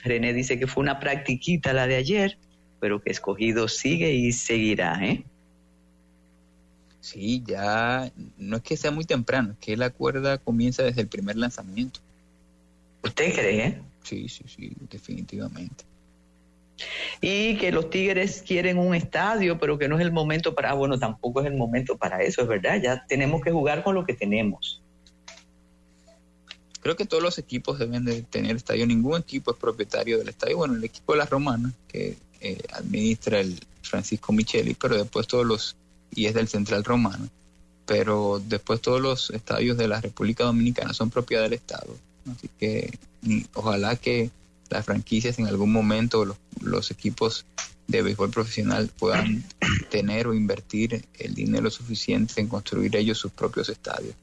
René dice que fue una practiquita la de ayer, pero que escogido sigue y seguirá. ¿eh? Sí, ya no es que sea muy temprano, es que la cuerda comienza desde el primer lanzamiento. ¿Usted cree? Sí, sí, sí, definitivamente. Y que los Tigres quieren un estadio, pero que no es el momento para, ah, bueno, tampoco es el momento para eso, es verdad, ya tenemos que jugar con lo que tenemos. Creo que todos los equipos deben de tener estadio, ningún equipo es propietario del estadio, bueno, el equipo de la Romana, que eh, administra el Francisco Micheli, pero después todos los y es del Central Romano. Pero después todos los estadios de la República Dominicana son propiedad del Estado. Así que ojalá que las franquicias en algún momento, los, los equipos de béisbol profesional puedan [CLEARS THROAT] tener o invertir el dinero suficiente en construir ellos sus propios estadios.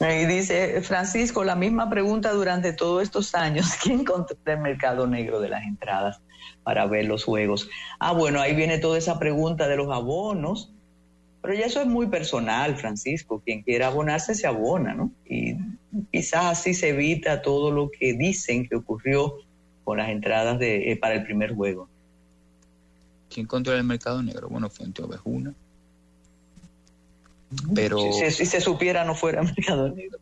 Y dice Francisco, la misma pregunta durante todos estos años, [LAUGHS] ¿quién controla el mercado negro de las entradas para ver los juegos? Ah, bueno, ahí viene toda esa pregunta de los abonos, pero ya eso es muy personal, Francisco, quien quiera abonarse se abona, ¿no? Y quizás así se evita todo lo que dicen que ocurrió con las entradas de, eh, para el primer juego. ¿Quién controla el mercado negro? Bueno, Fuente Ovejuna pero... Si, se supiera no fuera mercado negro.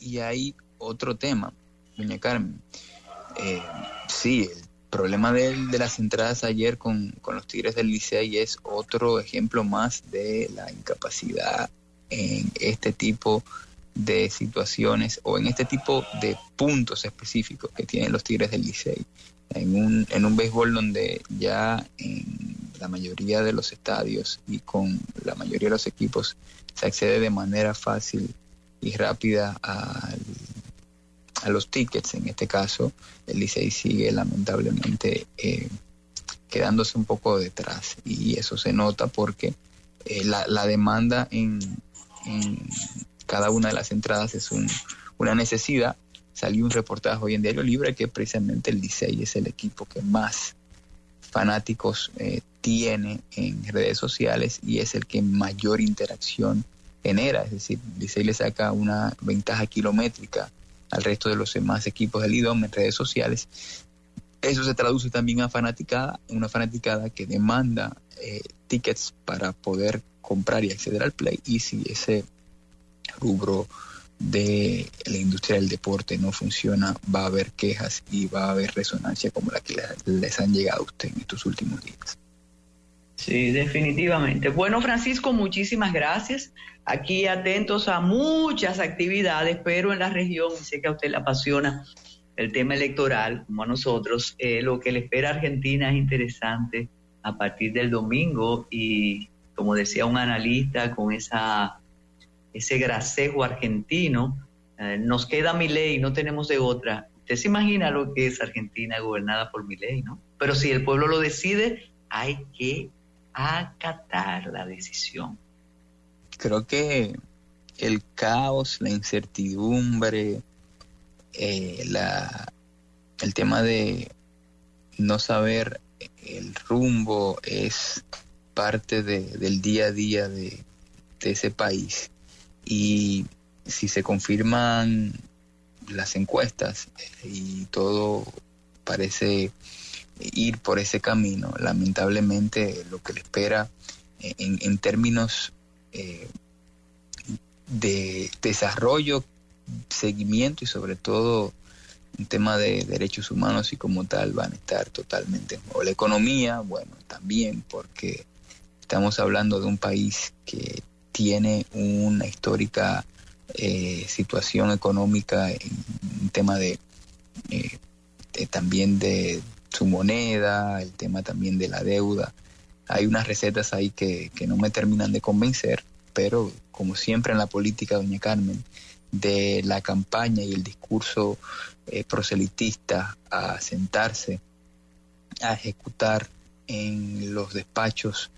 y hay otro tema, doña Carmen. Eh, sí, el problema de, de, las entradas ayer con, los Tigres del Licey es otro ejemplo más de la incapacidad en este tipo de situaciones o en este tipo de puntos específicos que tienen los Tigres del Licey. En un, en un béisbol donde ya en la mayoría de los estadios y con la mayoría de los equipos se accede de manera fácil y rápida a, a los tickets. En este caso, el Licey sigue lamentablemente eh, quedándose un poco detrás y eso se nota porque eh, la, demanda en, en, cada una de las entradas es un, una necesidad. Salió un reportaje hoy en Diario Libre que precisamente el Licey es el equipo que más fanáticos eh, tiene en redes sociales y es el que mayor interacción genera, es decir, Licey le saca una ventaja kilométrica al resto de los demás equipos del IDOM en redes sociales. Eso se traduce también a fanaticada, una fanaticada que demanda eh, tickets para poder comprar y acceder al play y si ese rubro de la industria del deporte no funciona, va a haber quejas y va a haber resonancia como la que les han llegado a usted en estos últimos días. Sí, definitivamente. Bueno, Francisco, muchísimas gracias. Aquí atentos a muchas actividades, pero en la región, sé que a usted le apasiona el tema electoral, como a nosotros, eh, lo que le espera a Argentina es interesante a partir del domingo y, como decía un analista, con ese grasejo argentino, eh, nos queda mi ley, no tenemos de otra. Usted se imagina lo que es Argentina gobernada por mi ley, ¿no? Pero si el pueblo lo decide, hay que acatar la decisión. Creo que el caos, la incertidumbre, eh, la, el tema de no saber el rumbo es parte de, del día a día de, de ese país. Y si se confirman las encuestas y todo parece ir por ese camino, lamentablemente lo que le espera en, en términos eh, de desarrollo, seguimiento y sobre todo un tema de derechos humanos y como tal van a estar totalmente o la economía, bueno, también porque estamos hablando de un país que tiene una histórica eh, situación económica en un tema eh, de, también de su moneda, el tema también de la deuda. Hay unas recetas ahí que, que no me terminan de convencer, pero como siempre en la política, doña Carmen, de la campaña y el discurso eh, proselitista a sentarse a ejecutar en los despachos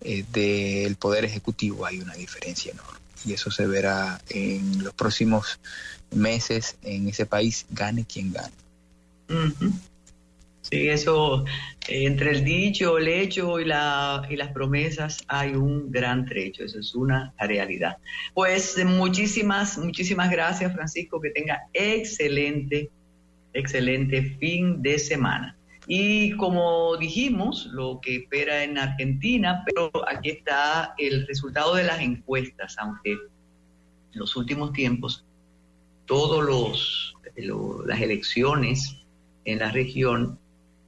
eh, del Poder Ejecutivo hay una diferencia enorme. Y eso se verá en los próximos meses en ese país, gane quien gane. Sí, eso, eh, entre el dicho, el hecho y, la, y las promesas hay un gran trecho, eso es una realidad. Pues muchísimas, muchísimas gracias Francisco, que tenga excelente, excelente fin de semana. Y como dijimos, lo que espera en Argentina, pero aquí está el resultado de las encuestas, aunque en los últimos tiempos todos los, las elecciones en la región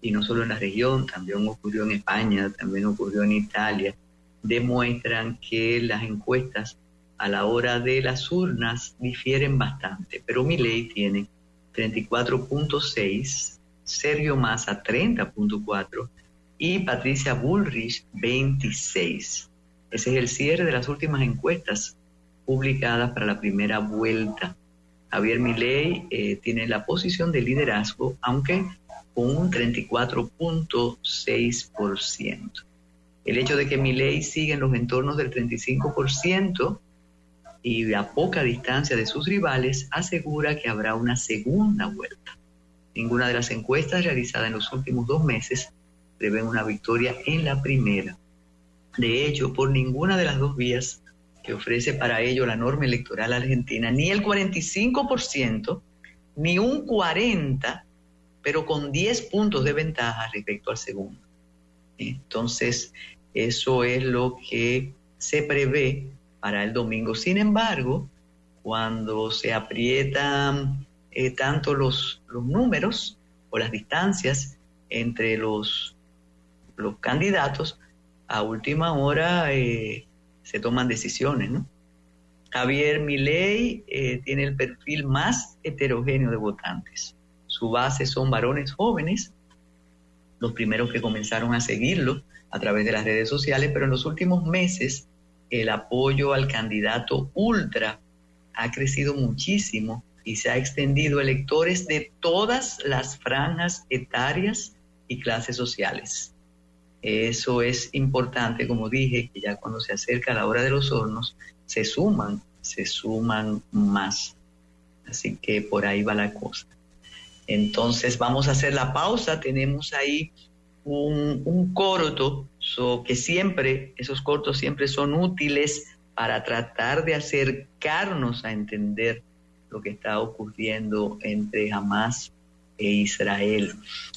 y no solo en la región, también ocurrió en España, también ocurrió en Italia, demuestran que las encuestas a la hora de las urnas difieren bastante, pero mi ley tiene 34.6 Sergio Massa 30.4 y Patricia Bullrich 26. Ese es el cierre de las últimas encuestas publicadas para la primera vuelta. Javier Milei eh, tiene la posición de liderazgo, aunque con un 34.6%. El hecho de que Milei siga en los entornos del 35% y a poca distancia de sus rivales asegura que habrá una segunda vuelta. Ninguna de las encuestas realizadas en los últimos dos meses prevé una victoria en la primera. De hecho, por ninguna de las dos vías que ofrece para ello la norma electoral argentina, ni el 45%, ni un 40%, pero con 10 puntos de ventaja respecto al segundo. Entonces, eso es lo que se prevé para el domingo. Sin embargo, cuando se aprietan eh, tanto los, los números o las distancias entre los, los candidatos, a última hora eh, se toman decisiones. Javier Milei eh, tiene el perfil más heterogéneo de votantes. Su base son varones jóvenes, los primeros que comenzaron a seguirlo a través de las redes sociales, pero en los últimos meses el apoyo al candidato ultra ha crecido muchísimo y se ha extendido a electores de todas las franjas etarias y clases sociales. Eso es importante, como dije, que ya cuando se acerca la hora de los hornos, se suman, se suman más. Así que por ahí va la cosa. Entonces vamos a hacer la pausa. Tenemos ahí un, corto, que siempre, esos cortos siempre son útiles para tratar de acercarnos a entender lo que está ocurriendo entre Hamas e Israel.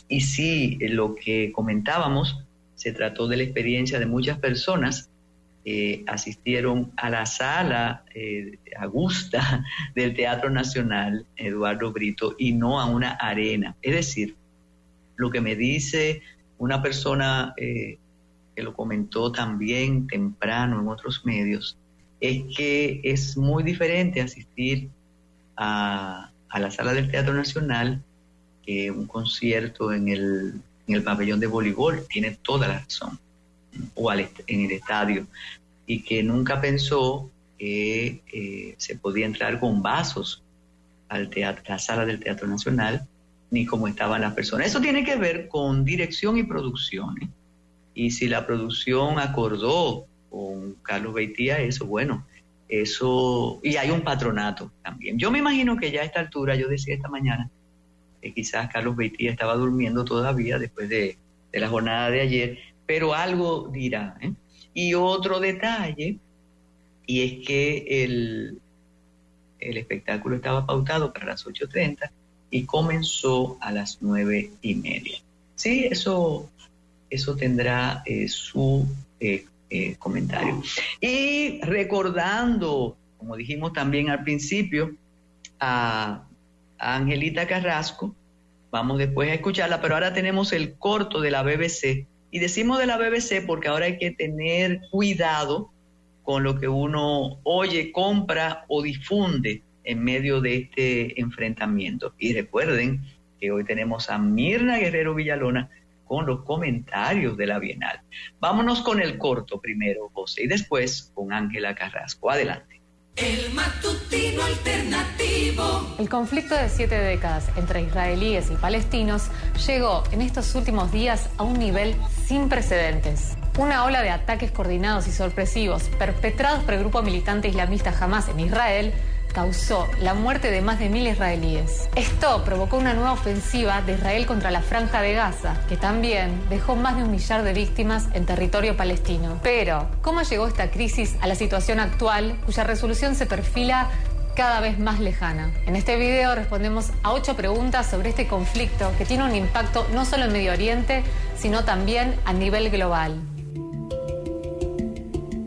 Y sí, lo que comentábamos, se trató de la experiencia de muchas personas que asistieron a la sala eh, Augusta [LAUGHS] del Teatro Nacional Eduardo Brito y no a una arena. Es decir, lo que me dice una persona eh, que lo comentó también temprano en otros medios, es que es muy diferente asistir a, a la sala del Teatro Nacional que un concierto en el en el pabellón de voleibol, tiene toda la razón, o en el estadio, y que nunca pensó que se podía entrar con vasos al teatro, a la sala del Teatro Nacional, ni cómo estaban las personas. Eso tiene que ver con dirección y producción. ¿eh? Y si la producción acordó con Carlos Beitía eso, bueno, eso, y hay un patronato también. Yo me imagino que ya a esta altura, yo decía esta mañana, quizás Carlos Beitía estaba durmiendo todavía después de, la jornada de ayer, pero algo dirá. ¿eh? Y otro detalle, y es que el, el espectáculo estaba pautado para las 8.30 y comenzó a las nueve y media. Sí, eso, eso tendrá eh, su eh, comentario. Y recordando, como dijimos también al principio, a Angelita Carrasco. Vamos después a escucharla, pero ahora tenemos el corto de la BBC. Y decimos de la BBC porque ahora hay que tener cuidado con lo que uno oye, compra o difunde en medio de este enfrentamiento. Y recuerden que hoy tenemos a Mirna Guerrero Villalona con los comentarios de la Bienal. Vámonos con el corto primero, José, y después con Ángela Carrasco. Adelante. El matutino alternativo. El conflicto de siete décadas entre israelíes y palestinos llegó en estos últimos días a un nivel sin precedentes. Una ola de ataques coordinados y sorpresivos perpetrados por el grupo militante islamista Hamas en Israel causó la muerte de más de mil israelíes. Esto provocó una nueva ofensiva de Israel contra la franja de Gaza, que también dejó más de un millar de víctimas en territorio palestino. Pero, ¿cómo llegó esta crisis a la situación actual, cuya resolución se perfila cada vez más lejana. En este video respondemos a ocho preguntas sobre este conflicto que tiene un impacto no solo en Medio Oriente, sino también a nivel global.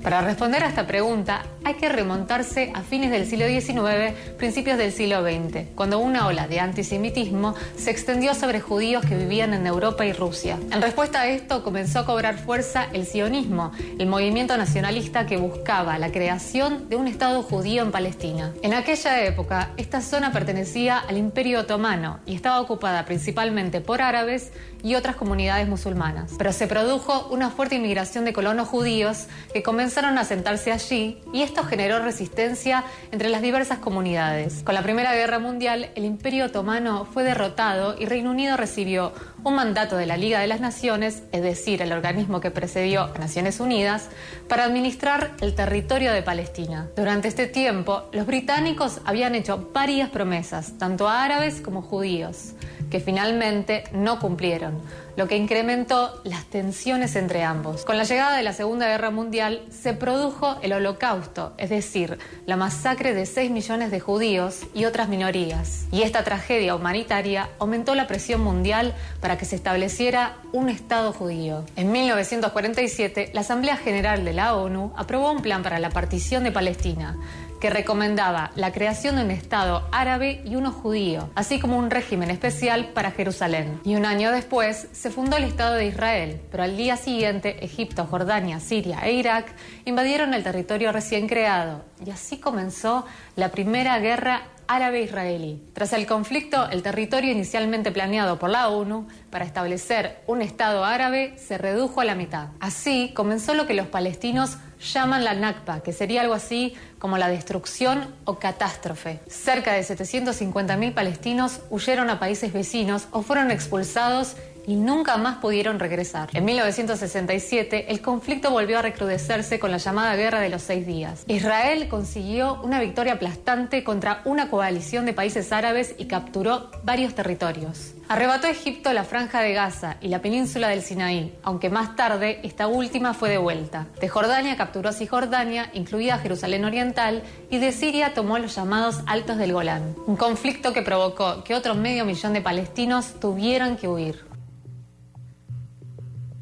Para responder a esta pregunta hay que remontarse a fines del siglo XIX, principios del siglo XX, cuando una ola de antisemitismo se extendió sobre judíos que vivían en Europa y Rusia. En respuesta a esto comenzó a cobrar fuerza el sionismo, el movimiento nacionalista que buscaba la creación de un Estado judío en Palestina. En aquella época, esta zona pertenecía al Imperio Otomano y estaba ocupada principalmente por árabes y otras comunidades musulmanas. Pero se produjo una fuerte inmigración de colonos judíos que comenzaron a sentarse allí y esto generó resistencia entre las diversas comunidades. Con la Primera Guerra Mundial, el Imperio Otomano fue derrotado y Reino Unido recibió un mandato de la Liga de las Naciones, es decir, el organismo que precedió a Naciones Unidas, para administrar el territorio de Palestina. Durante este tiempo, los británicos habían hecho varias promesas, tanto a árabes como judíos que finalmente no cumplieron, lo que incrementó las tensiones entre ambos. Con la llegada de la Segunda Guerra Mundial se produjo el Holocausto, es decir, la masacre de 6 millones de judíos y otras minorías. Y esta tragedia humanitaria aumentó la presión mundial para que se estableciera un Estado judío. En 1947, la Asamblea General de la ONU aprobó un plan para la partición de Palestina que recomendaba la creación de un Estado árabe y uno judío, así como un régimen especial para Jerusalén. Y un año después se fundó el Estado de Israel, pero al día siguiente Egipto, Jordania, Siria e Irak invadieron el territorio recién creado y así comenzó la primera guerra árabe-israelí. Tras el conflicto, el territorio inicialmente planeado por la ONU para establecer un Estado árabe se redujo a la mitad. Así comenzó lo que los palestinos llaman la Nakba, que sería algo así como la destrucción o catástrofe. Cerca de 750.000 palestinos huyeron a países vecinos o fueron expulsados y nunca más pudieron regresar. En 1967, el conflicto volvió a recrudecerse con la llamada Guerra de los Seis Días. Israel consiguió una victoria aplastante contra una coalición de países árabes y capturó varios territorios. Arrebató a Egipto la franja de Gaza y la península del Sinaí, aunque más tarde esta última fue devuelta. De Jordania capturó Cisjordania, incluida Jerusalén Oriental, y de Siria tomó los llamados Altos del Golán. Un conflicto que provocó que otro medio millón de palestinos tuvieran que huir.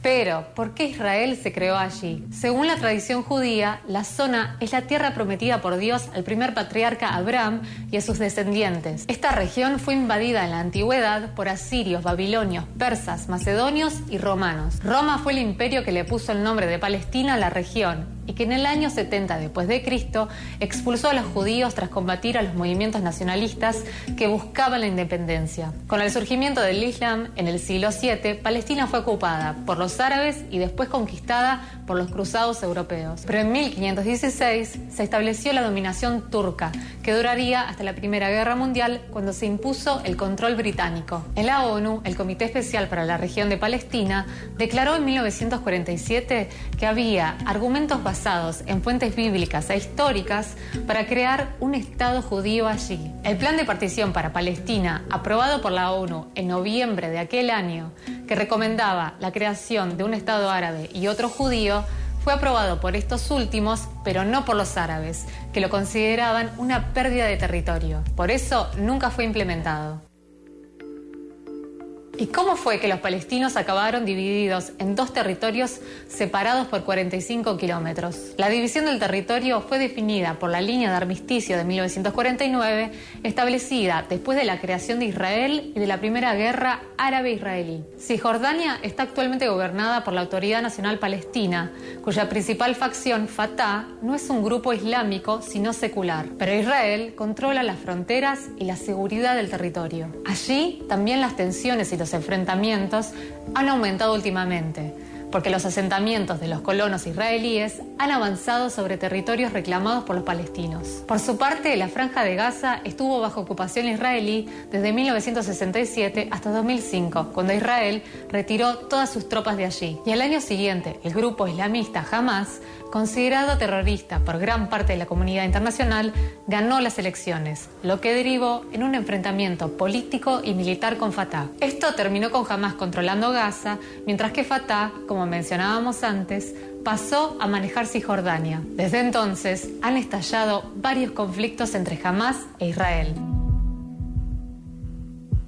Pero, ¿por qué Israel se creó allí? Según la tradición judía, la zona es la tierra prometida por Dios al primer patriarca Abraham y a sus descendientes. Esta región fue invadida en la antigüedad por asirios, babilonios, persas, macedonios y romanos. Roma fue el imperio que le puso el nombre de Palestina a la región y que en el año 70 después de Cristo expulsó a los judíos tras combatir a los movimientos nacionalistas que buscaban la independencia. Con el surgimiento del Islam en el siglo VII, Palestina fue ocupada por los árabes y después conquistada por los cruzados europeos. Pero en 1516 se estableció la dominación turca, que duraría hasta la Primera Guerra Mundial cuando se impuso el control británico. En la ONU, el Comité Especial para la Región de Palestina declaró en 1947 que había argumentos basados en fuentes bíblicas e históricas para crear un Estado judío allí. El plan de partición para Palestina, aprobado por la ONU en noviembre de aquel año, que recomendaba la creación de un Estado árabe y otro judío, fue aprobado por estos últimos, pero no por los árabes, que lo consideraban una pérdida de territorio. Por eso nunca fue implementado. ¿Y cómo fue que los palestinos acabaron divididos en dos territorios separados por 45 kilómetros? La división del territorio fue definida por la línea de armisticio de 1949, establecida después de la creación de Israel y de la primera guerra árabe-israelí. Cisjordania está actualmente gobernada por la Autoridad Nacional Palestina, cuya principal facción, Fatah, no es un grupo islámico, sino secular. Pero Israel controla las fronteras y la seguridad del territorio. Allí también las tensiones y los enfrentamientos han aumentado últimamente, porque los asentamientos de los colonos israelíes han avanzado sobre territorios reclamados por los palestinos. Por su parte, la franja de Gaza estuvo bajo ocupación israelí desde 1967 hasta 2005, cuando Israel retiró todas sus tropas de allí. Y al año siguiente, el grupo islamista Hamas considerado terrorista por gran parte de la comunidad internacional, ganó las elecciones, lo que derivó en un enfrentamiento político y militar con Fatah. Esto terminó con Hamas controlando Gaza, mientras que Fatah, como mencionábamos antes, pasó a manejar Cisjordania. Desde entonces han estallado varios conflictos entre Hamas e Israel.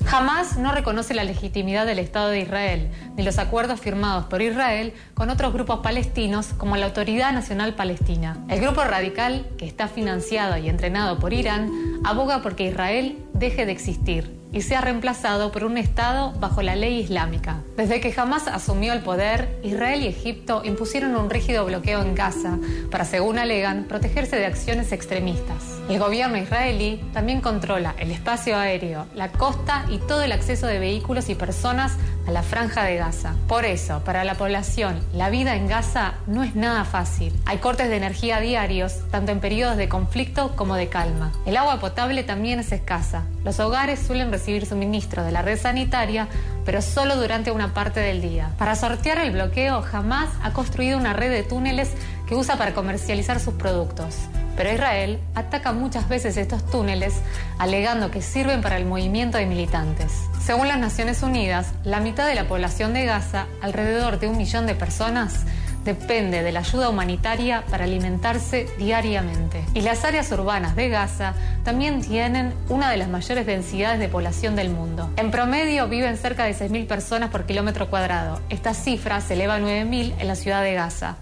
Jamás no reconoce la legitimidad del Estado de Israel, ni los acuerdos firmados por Israel con otros grupos palestinos como la Autoridad Nacional Palestina. El grupo radical, que está financiado y entrenado por Irán, aboga porque Israel deje de existir y sea reemplazado por un Estado bajo la ley islámica. Desde que Hamas asumió el poder, Israel y Egipto impusieron un rígido bloqueo en Gaza para, según alegan, protegerse de acciones extremistas. El gobierno israelí también controla el espacio aéreo, la costa y todo el acceso de vehículos y personas a la franja de Gaza. Por eso, para la población, la vida en Gaza no es nada fácil. Hay cortes de energía diarios, tanto en periodos de conflicto como de calma. El agua potable también es escasa. Los hogares suelen recibir suministro de la red sanitaria, pero solo durante una parte del día. Para sortear el bloqueo, jamás ha construido una red de túneles que usa para comercializar sus productos. Pero Israel ataca muchas veces estos túneles alegando que sirven para el movimiento de militantes. Según las Naciones Unidas, la mitad de la población de Gaza, alrededor de un millón de personas, depende de la ayuda humanitaria para alimentarse diariamente. Y las áreas urbanas de Gaza también tienen una de las mayores densidades de población del mundo. En promedio viven cerca de 6.000 personas por kilómetro cuadrado. Esta cifra se eleva a 9.000 en la ciudad de Gaza.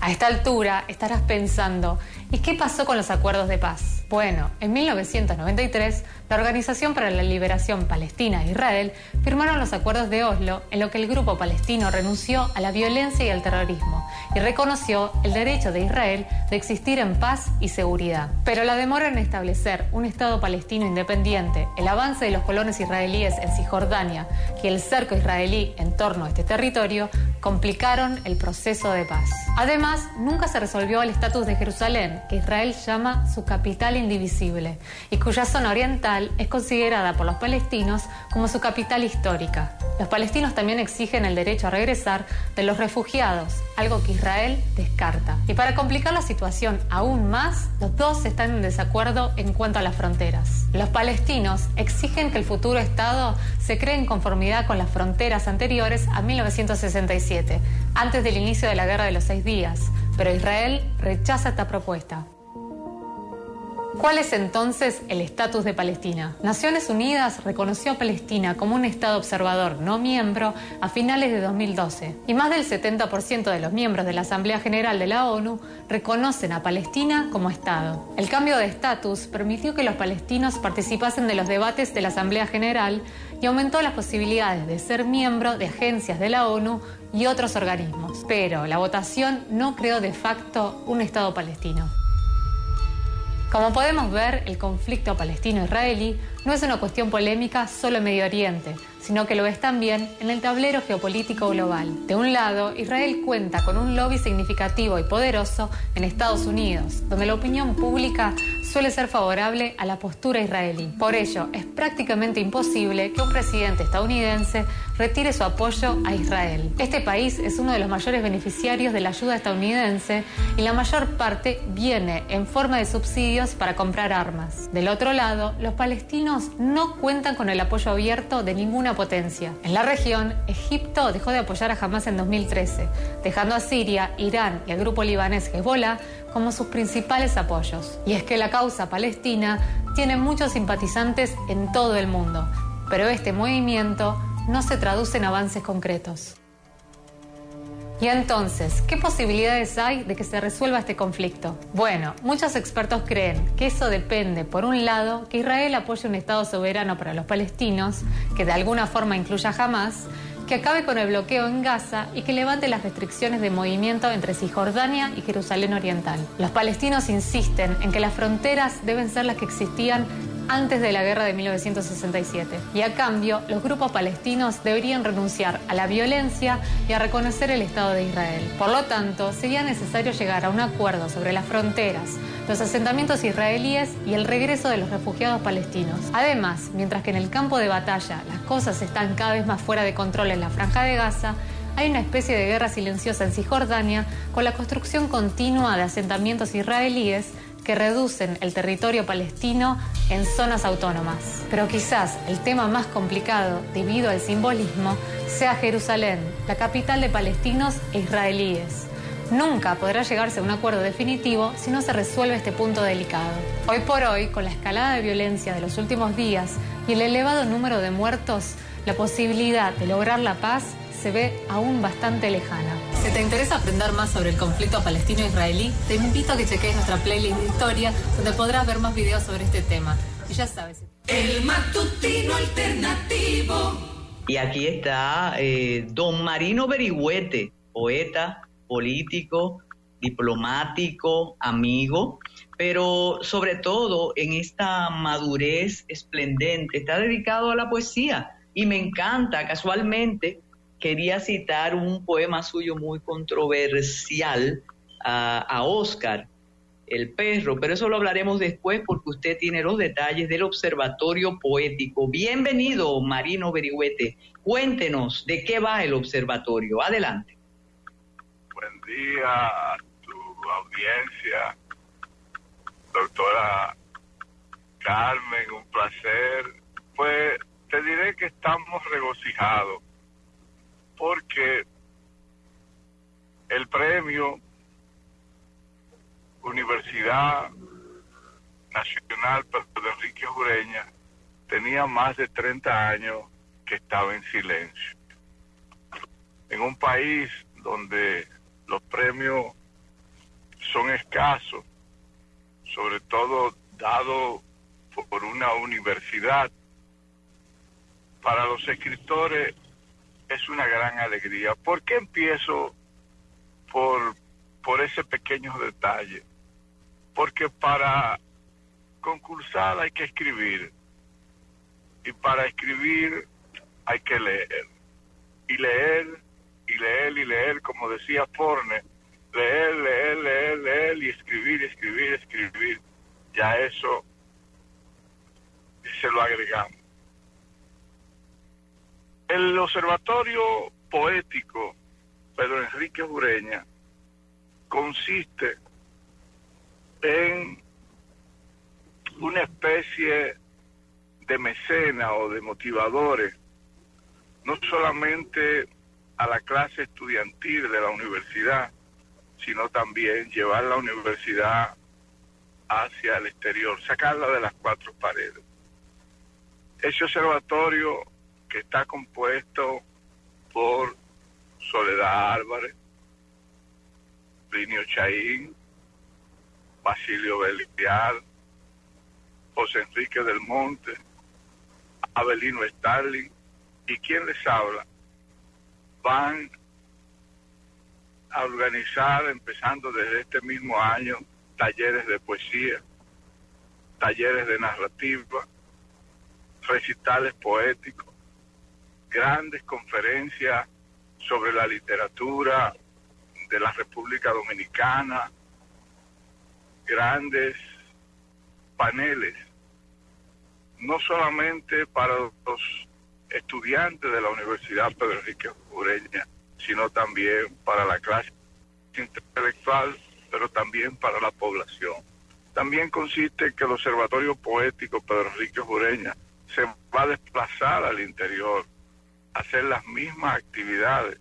A esta altura estarás pensando, ¿y qué pasó con los acuerdos de paz? Bueno, en 1993, la Organización para la Liberación Palestina e Israel firmaron los acuerdos de Oslo en lo que el grupo palestino renunció a la violencia y al terrorismo reconoció el derecho de Israel de existir en paz y seguridad. Pero la demora en establecer un Estado palestino independiente, el avance de los colonos israelíes en Cisjordania y el cerco israelí en torno a este territorio complicaron el proceso de paz. Además, nunca se resolvió el estatus de Jerusalén, que Israel llama su capital indivisible y cuya zona oriental es considerada por los palestinos como su capital histórica. Los palestinos también exigen el derecho a regresar de los refugiados, algo que Israel descarta. Y para complicar la situación aún más, los dos están en desacuerdo en cuanto a las fronteras. Los palestinos exigen que el futuro Estado se cree en conformidad con las fronteras anteriores a 1967, antes del inicio de la Guerra de los Seis Días, pero Israel rechaza esta propuesta. ¿Cuál es entonces el estatus de Palestina? Naciones Unidas reconoció a Palestina como un Estado observador no miembro a finales de 2012 y más del 70% de los miembros de la Asamblea General de la ONU reconocen a Palestina como Estado. El cambio de estatus permitió que los palestinos participasen de los debates de la Asamblea General y aumentó las posibilidades de ser miembro de agencias de la ONU y otros organismos. Pero la votación no creó de facto un Estado palestino. Como podemos ver, el conflicto palestino-israelí no es una cuestión polémica solo en Medio Oriente, sino que lo es también en el tablero geopolítico global. De un lado, Israel cuenta con un lobby significativo y poderoso en Estados Unidos, donde la opinión pública suele ser favorable a la postura israelí. Por ello, es prácticamente imposible que un presidente estadounidense retire su apoyo a Israel. Este país es uno de los mayores beneficiarios de la ayuda estadounidense y la mayor parte viene en forma de subsidios para comprar armas. Del otro lado, los palestinos no cuentan con el apoyo abierto de ninguna En la región, Egipto dejó de apoyar a Hamas en 2013, dejando a Siria, Irán y el grupo libanés Hezbollah como sus principales apoyos. Y es que la causa palestina tiene muchos simpatizantes en todo el mundo, pero este movimiento no se traduce en avances concretos. Y entonces, ¿qué posibilidades hay de que se resuelva este conflicto? Bueno, muchos expertos creen que eso depende, por un lado, que Israel apoye un Estado soberano para los palestinos, que de alguna forma incluya jamás, que acabe con el bloqueo en Gaza y que levante las restricciones de movimiento entre Cisjordania y Jerusalén Oriental. Los palestinos insisten en que las fronteras deben ser las que existían antes de la guerra de 1967. Y a cambio, los grupos palestinos deberían renunciar a la violencia y a reconocer el Estado de Israel. Por lo tanto, sería necesario llegar a un acuerdo sobre las fronteras, los asentamientos israelíes y el regreso de los refugiados palestinos. Además, mientras que en el campo de batalla las cosas están cada vez más fuera de control en la franja de Gaza, hay una especie de guerra silenciosa en Cisjordania con la construcción continua de asentamientos israelíes que reducen el territorio palestino en zonas autónomas. Pero quizás el tema más complicado, debido al simbolismo, sea Jerusalén, la capital de palestinos e israelíes. Nunca podrá llegarse a un acuerdo definitivo si no se resuelve este punto delicado. Hoy por hoy, con la escalada de violencia de los últimos días y el elevado número de muertos, la posibilidad de lograr la paz se ve aún bastante lejana. Si te interesa aprender más sobre el conflicto palestino-israelí, te invito a que cheques nuestra playlist de historia, donde podrás ver más videos sobre este tema. Y ya sabes. El matutino alternativo. Y aquí está eh, don Marino Berigüete, poeta, político, diplomático, amigo, pero sobre todo en esta madurez esplendente, está dedicado a la poesía. Y me encanta, casualmente, quería citar un poema suyo muy controversial a, Oscar, el perro, pero eso lo hablaremos después porque usted tiene los detalles del Observatorio Poético. Bienvenido, Marino Berigüete. Cuéntenos de qué va el observatorio. Adelante. Buen día tu audiencia, doctora Carmen, un placer. Pues te diré que estamos regocijados porque el premio Universidad Nacional de Enrique Jureña tenía más de 30 años que estaba en silencio. En un país donde los premios son escasos, sobre todo dado por una universidad. Para los escritores es una gran alegría. ¿Por qué empiezo por, por ese pequeño detalle? Porque para concursar hay que escribir y para escribir hay que leer. Y leer, y leer, y leer, como decía Forne, leer, leer, leer, leer, y escribir, escribir, escribir. Ya eso se lo agregamos. El observatorio poético Pedro Enrique Ureña consiste en una especie de mecena o de motivadores, no solamente a la clase estudiantil de la universidad, sino también llevar la universidad hacia el exterior, sacarla de las cuatro paredes. Ese observatorio que está compuesto por Soledad Álvarez, Plinio Chaín, Basilio Belial, José Enrique del Monte, Abelino Starling y quien les habla, van a organizar, empezando desde este mismo año, talleres de poesía, talleres de narrativa, recitales poéticos, grandes conferencias sobre la literatura de la República Dominicana, grandes paneles, no solamente para los estudiantes de la Universidad Pedro Enrique Ureña, sino también para la clase intelectual, pero también para la población. También consiste que el Observatorio Poético Pedro Enrique Ureña se va a desplazar al interior, hacer las mismas actividades.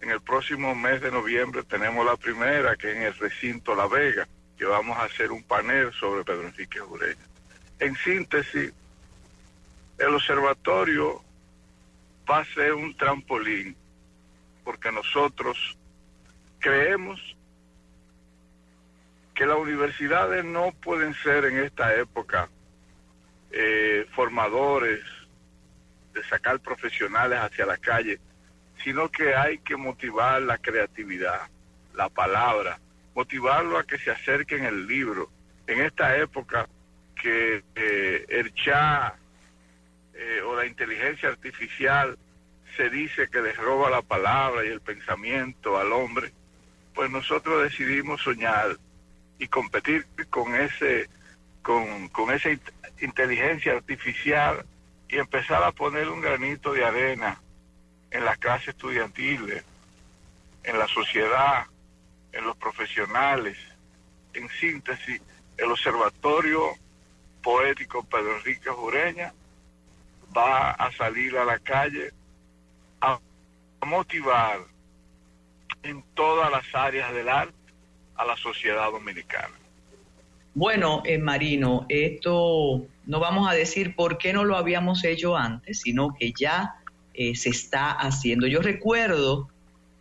En el próximo mes de noviembre tenemos la primera, que es en el recinto La Vega, que vamos a hacer un panel sobre Pedro Enrique Ureña. En síntesis, el observatorio va a ser un trampolín, porque nosotros creemos que las universidades no pueden ser en esta época eh, formadores de sacar profesionales hacia la calle, sino que hay que motivar la creatividad, la palabra, motivarlo a que se acerquen el libro. En esta época que eh, el chat eh, o la inteligencia artificial se dice que les roba la palabra y el pensamiento al hombre, pues nosotros decidimos soñar y competir con ese con, con esa inteligencia artificial y empezar a poner un granito de arena en las clases estudiantiles, en la sociedad, en los profesionales. En síntesis, el Observatorio Poético Pedro Enrique Jureña va a salir a la calle a motivar en todas las áreas del arte a la sociedad dominicana. Bueno, en Marino, esto no vamos a decir por qué no lo habíamos hecho antes, sino que ya eh, se está haciendo. Yo recuerdo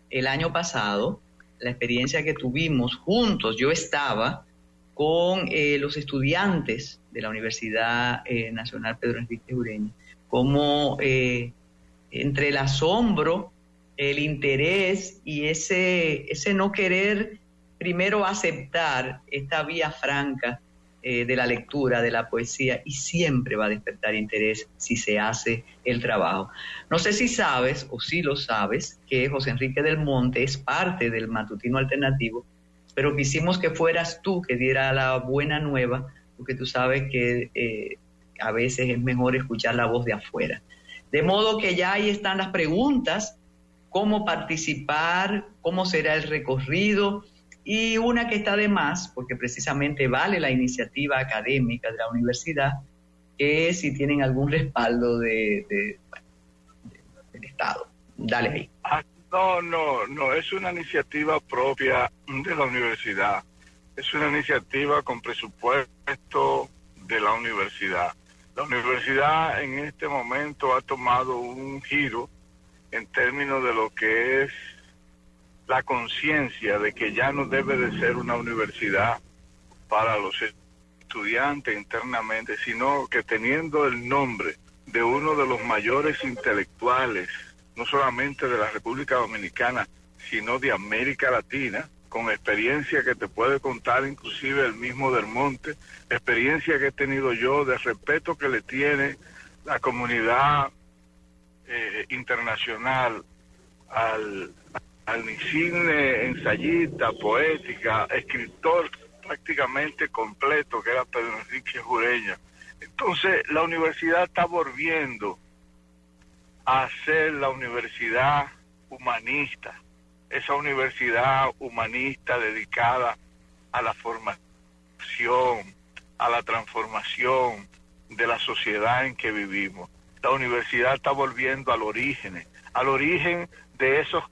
el año pasado la experiencia que tuvimos juntos, yo estaba con eh, los estudiantes de la Universidad eh, Nacional Pedro Enrique Ureña, como entre el asombro, el interés y ese, ese no querer primero aceptar esta vía franca eh, de la lectura, de la poesía, y siempre va a despertar interés si se hace el trabajo. No sé si sabes, o si lo sabes, que José Enrique del Monte es parte del matutino alternativo, pero quisimos que fueras tú que diera la buena nueva, porque tú sabes que eh, a veces es mejor escuchar la voz de afuera. De modo que ya ahí están las preguntas, cómo participar, cómo será el recorrido, y una que está de más, porque precisamente vale la iniciativa académica de la universidad, que si tienen algún respaldo de, del Estado. Dale ahí. Ah, no, no, no, es una iniciativa propia de la universidad. Es una iniciativa con presupuesto de la universidad. La universidad en este momento ha tomado un giro en términos de lo que es la conciencia de que ya no debe de ser una universidad para los estudiantes internamente, sino que teniendo el nombre de uno de los mayores intelectuales, no solamente de la República Dominicana, sino de América Latina, con experiencia que te puede contar inclusive el mismo Del Monte, experiencia que he tenido yo de respeto que le tiene la comunidad eh, internacional al, al insigne ensayista, poética, escritor prácticamente completo que era Pedro Enrique Jureña. Entonces la universidad está volviendo a ser la universidad humanista, esa universidad humanista dedicada a la formación, a la transformación de la sociedad en que vivimos. La universidad está volviendo al origen, al origen de esos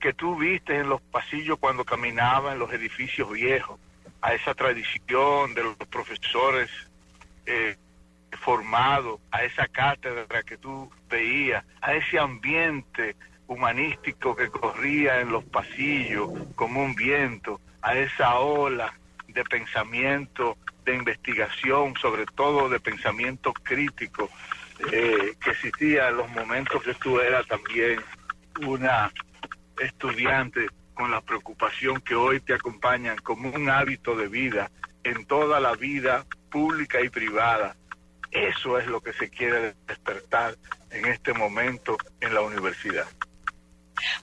que tú viste en los pasillos cuando caminaba en los edificios viejos, a esa tradición de los profesores eh, formados, a esa cátedra que tú veías, a ese ambiente humanístico que corría en los pasillos como un viento, a esa ola de pensamiento, de investigación, sobre todo de pensamiento crítico eh, que existía en los momentos que tú eras también una estudiante con la preocupación que hoy te acompañan como un hábito de vida en toda la vida pública y privada. Eso es lo que se quiere despertar en este momento en la universidad.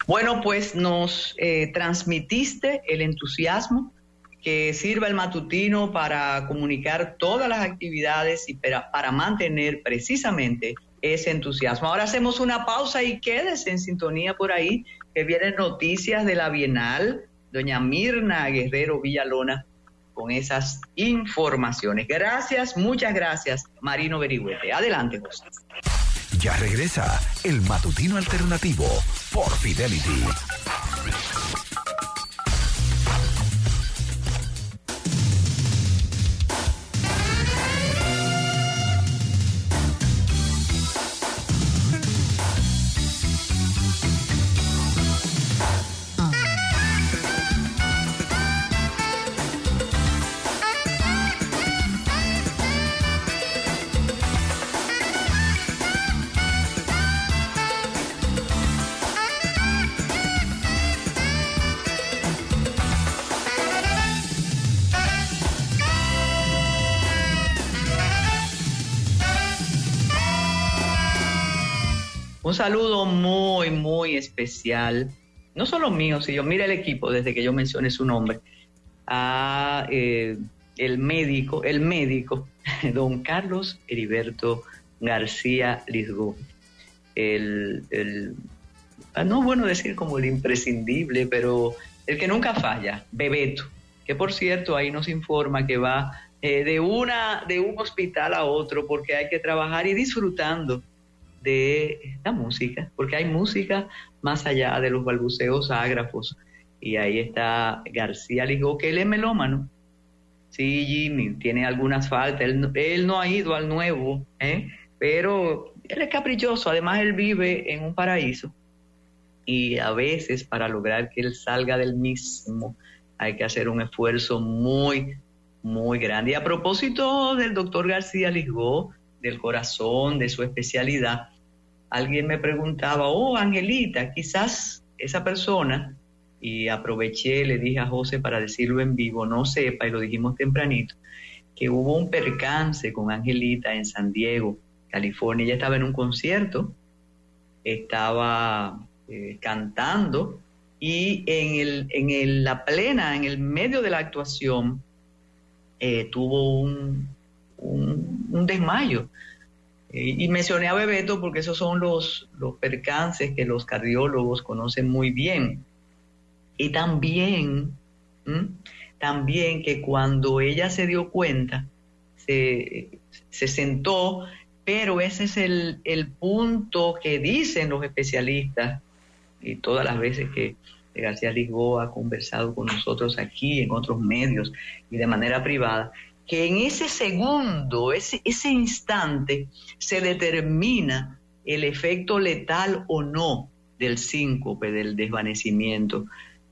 Bueno, pues nos eh, transmitiste el entusiasmo que sirva el matutino para comunicar todas las actividades y para, para mantener precisamente ese entusiasmo. Ahora hacemos una pausa y quédese en sintonía por ahí, que vienen noticias de la Bienal, doña Mirna Guerrero Villalona, con esas informaciones. Gracias, muchas gracias, Marino Berigüete. Adelante, José. Ya regresa el matutino alternativo por Fidelity. Un saludo muy, muy especial, no solo mío, sino mira el equipo desde que yo mencioné su nombre, a eh, el médico, el médico, [LAUGHS] don Carlos Heriberto García Lisgo. El, el, ah, no bueno decir como el imprescindible, pero el que nunca falla, Bebeto, que por cierto ahí nos informa que va eh, de, una, de un hospital a otro porque hay que trabajar y disfrutando de la música, porque hay música más allá de los balbuceos ágrafos. Y ahí está García Ligó, que él es melómano. Sí, Jimmy, tiene algunas faltas. Él, no ha ido al nuevo, ¿eh? pero él es caprichoso. Además, él vive en un paraíso. Y a veces, para lograr que él salga del mismo, hay que hacer un esfuerzo muy, muy grande. Y a propósito del doctor García Ligó, del corazón, de su especialidad, alguien me preguntaba, oh, Angelita, quizás esa persona, y aproveché, le dije a José para decirlo en vivo, no sepa, y lo dijimos tempranito, que hubo un percance con Angelita en San Diego, California. Ella estaba en un concierto, estaba eh, cantando y en, el, en el, la plena, en el medio de la actuación, eh, tuvo un, un, desmayo y mencioné a Bebeto porque esos son los, los percances que los cardiólogos conocen muy bien. Y también, también que cuando ella se dio cuenta, se, sentó, pero ese es el, el, punto que dicen los especialistas, y todas las veces que García Lisboa ha conversado con nosotros aquí, en otros medios y de manera privada, que en ese segundo, ese, ese instante, se determina el efecto letal o no del síncope, del desvanecimiento.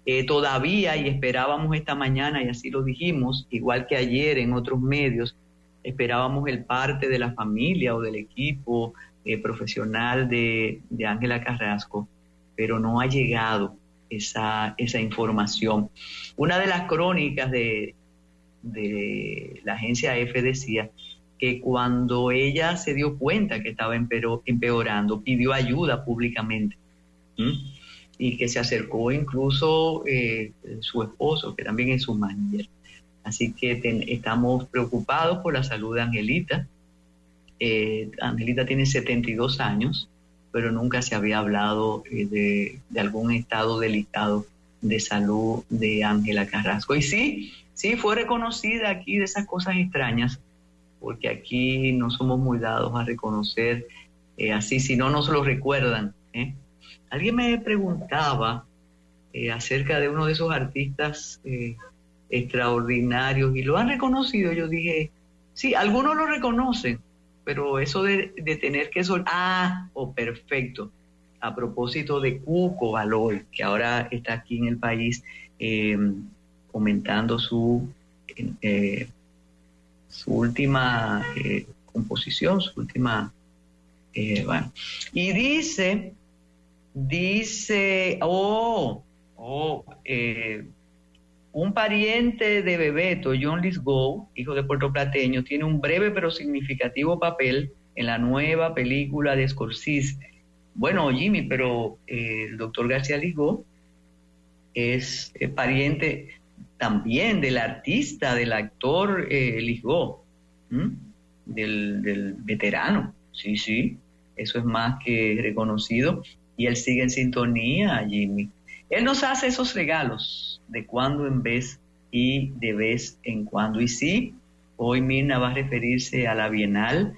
Eh, todavía, y esperábamos esta mañana, y así lo dijimos, igual que ayer en otros medios, esperábamos el parte de la familia o del equipo eh, profesional de Ángela Carrasco, pero no ha llegado esa, esa información. Una de las crónicas de, de la agencia EFE decía que cuando ella se dio cuenta que estaba empeorando, pidió ayuda públicamente y que se acercó incluso eh, su esposo, que también es su manager. Así que estamos preocupados por la salud de Angelita. Eh, Angelita tiene 72 años, pero nunca se había hablado eh, de, de, algún estado delicado de salud de Ángela Carrasco. Y sí, sí, fue reconocida aquí de esas cosas extrañas porque aquí no somos muy dados a reconocer eh, así, si no nos lo recuerdan. ¿eh? Alguien me preguntaba eh, acerca de uno de esos artistas extraordinarios y lo han reconocido. Yo dije, sí, algunos lo reconocen, pero eso de, tener que sol ah, oh, perfecto. A propósito de Cuco Baloy, que ahora está aquí en el país comentando su su última eh, composición, su última, eh. Y dice, dice, oh, oh, eh, un pariente de Bebeto, John Lisgow, hijo de Puerto Plateño, tiene un breve pero significativo papel en la nueva película de Scorsese. Bueno, Jimmy, pero el doctor García Lisgow es pariente también del artista, del actor eh, Lisgo, del, veterano. Sí, sí, eso es más que reconocido. Y él sigue en sintonía, Jimmy. Él nos hace esos regalos de cuando en vez y de vez en cuando. Y sí, hoy Mirna va a referirse a la Bienal.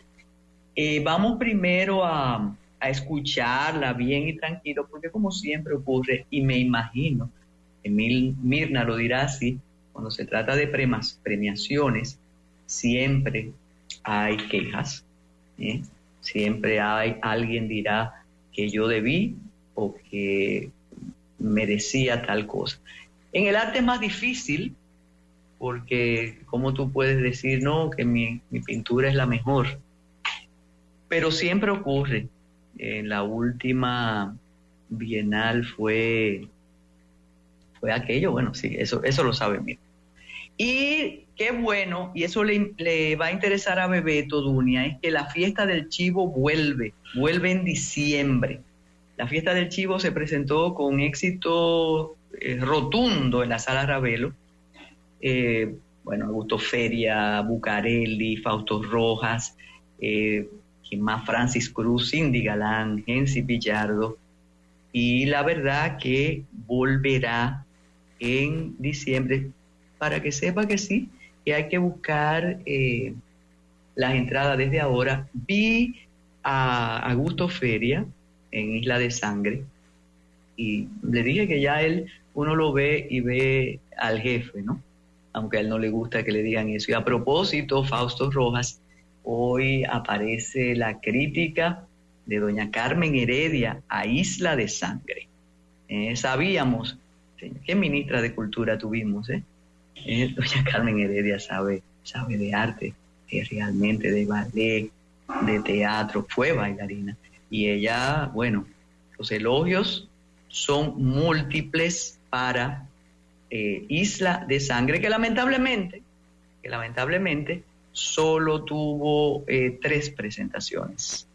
Eh, vamos primero a, a escucharla bien y tranquilo, porque como siempre ocurre, y me imagino Mirna lo dirá así, cuando se trata de premiaciones, siempre hay quejas, ¿eh? siempre hay alguien dirá que yo debí o que merecía tal cosa. En el arte es más difícil porque como tú puedes decir, no, que mi, mi pintura es la mejor, pero siempre ocurre. En la última bienal fue fue aquello, bueno, sí, eso, eso lo sabe bien. Y qué bueno, y eso le, va a interesar a Bebeto Dunia, es que la fiesta del chivo vuelve, vuelve en diciembre. La fiesta del chivo se presentó con éxito eh, rotundo en la sala Ravelo. Eh, bueno, Augusto Feria, Bucarelli, Fausto Rojas, eh, más Francis Cruz, Cindy Galán, Gensi Pillardo. Y la verdad que volverá en diciembre para que sepa que sí, que hay que buscar eh, las entradas desde ahora. Vi a Augusto Feria en Isla de Sangre y le dije que ya él, uno lo ve y ve al jefe, ¿no? Aunque a él no le gusta que le digan eso. Y a propósito, Fausto Rojas, hoy aparece la crítica de doña Carmen Heredia a Isla de Sangre. Eh, sabíamos ¿Qué ministra de Cultura tuvimos? Eh? eh? [LAUGHS] doña Carmen Heredia sabe, sabe de arte, eh, realmente de ballet, de teatro, fue bailarina. Y ella, bueno, los elogios son múltiples para eh, Isla de Sangre, que lamentablemente, que lamentablemente solo tuvo tres presentaciones.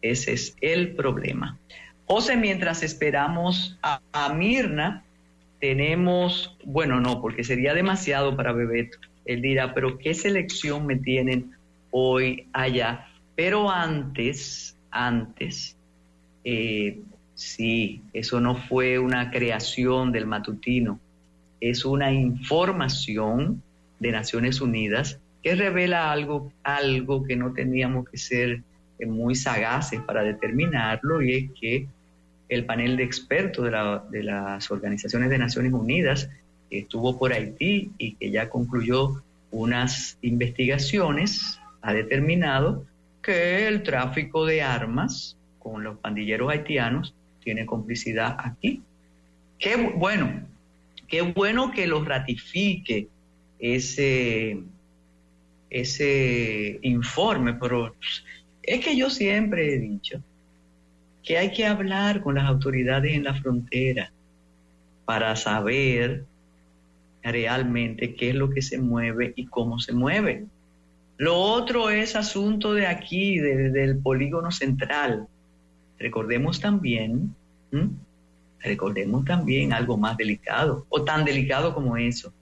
Ese es el problema. José, mientras esperamos a Mirna, tenemos, bueno, no, porque sería demasiado para Bebeto. Él dirá, pero ¿qué selección me tienen hoy allá? Pero antes, antes, eh, sí, eso no fue una creación del matutino, es una información de Naciones Unidas que revela algo, algo que no teníamos que ser eh, muy sagaces para determinarlo y es que el panel de expertos de, las organizaciones de Naciones Unidas que estuvo por Haití y que ya concluyó unas investigaciones, ha determinado que el tráfico de armas con los pandilleros haitianos tiene complicidad aquí. Qué bueno, Qué bueno que lo ratifique ese, ese informe, pero es que yo siempre he dicho que hay que hablar con las autoridades en la frontera para saber realmente qué es lo que se mueve y cómo se mueve. Lo otro es asunto de aquí, del polígono central. Recordemos también, recordemos también algo más delicado, o tan delicado como eso,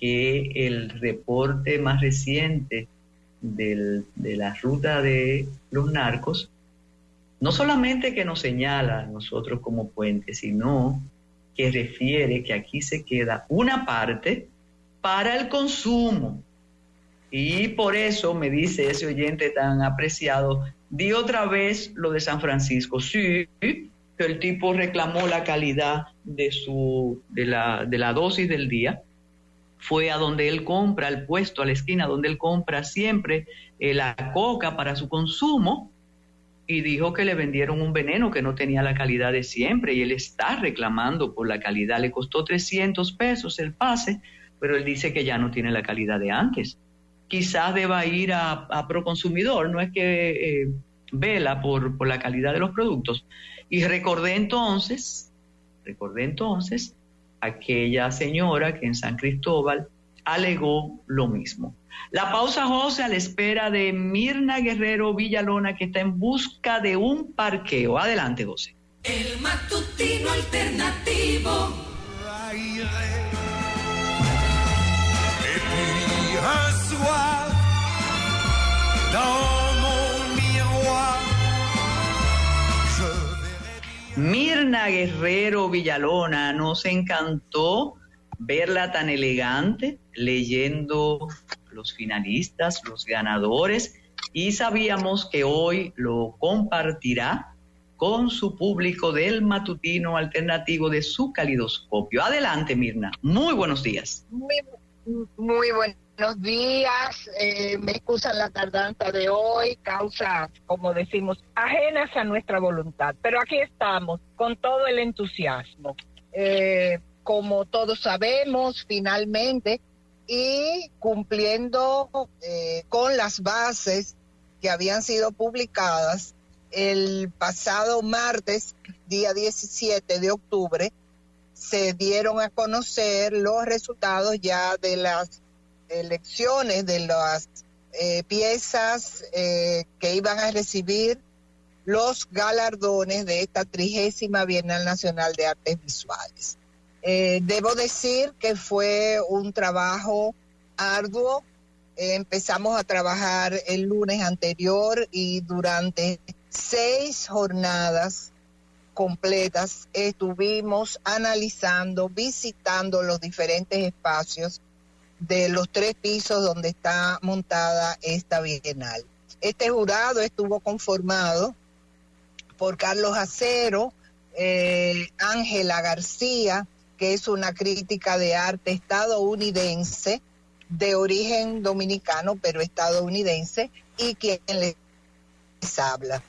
que el reporte más reciente de la ruta de los narcos, no solamente que nos señala a nosotros como puente, sino que refiere que aquí se queda una parte para el consumo. Y por eso me dice ese oyente tan apreciado, di otra vez lo de San Francisco. Sí, que el tipo reclamó la calidad de, su, de, la, de la dosis del día. Fue a donde él compra, al puesto, a la esquina donde él compra siempre eh, la coca para su consumo y dijo que le vendieron un veneno que no tenía la calidad de siempre y él está reclamando por la calidad. Le costó 300 pesos el pase, pero él dice que ya no tiene la calidad de antes. Quizás deba ir a, a Proconsumidor, no es que eh, vela por, por la calidad de los productos. Y recordé entonces, recordé entonces aquella señora que en San Cristóbal alegó lo mismo. La pausa, José, a la espera de Mirna Guerrero Villalona, que está en busca de un parqueo. Adelante, José. El matutino alternativo. Mirna Guerrero Villalona, nos encantó verla tan elegante leyendo los finalistas, los ganadores, y sabíamos que hoy lo compartirá con su público del matutino alternativo de su calidoscopio. Adelante, Mirna. Muy buenos días. Muy, buenos días. Eh, me excusan la tardanza de hoy, causa, como decimos, ajenas a nuestra voluntad. Pero aquí estamos con todo el entusiasmo. Eh, como todos sabemos, finalmente y cumpliendo eh, con las bases que habían sido publicadas el pasado martes, día 17 de octubre, se dieron a conocer los resultados ya de las elecciones de las eh, piezas eh, que iban a recibir los galardones de esta trigésima Bienal Nacional de Artes Visuales. Eh, debo decir que fue un trabajo arduo. empezamos a trabajar el lunes anterior y durante seis jornadas completas estuvimos analizando, visitando los diferentes espacios de los tres pisos donde está montada esta bienal. Este jurado estuvo conformado por Carlos Acero, eh, Ángela García, que es una crítica de arte estadounidense, de origen dominicano, pero estadounidense, y quien les habla.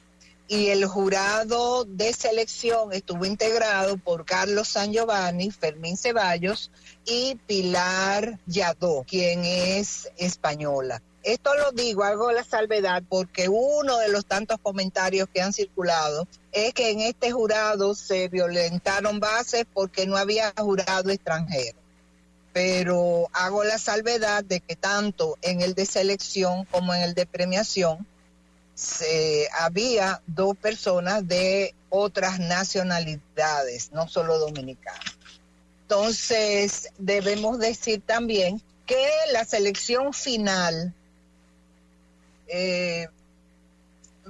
Y el jurado de selección estuvo integrado por Carlos San Giovanni, Fermín Ceballos y Pilar Yadó, quien es española. Esto lo digo, hago la salvedad porque uno de los tantos comentarios que han circulado es que en este jurado se violentaron bases porque no había jurado extranjero. Pero hago la salvedad de que tanto en el de selección como en el de premiación se, había dos personas de otras nacionalidades, no solo dominicanas. Entonces, debemos decir también que la selección final eh,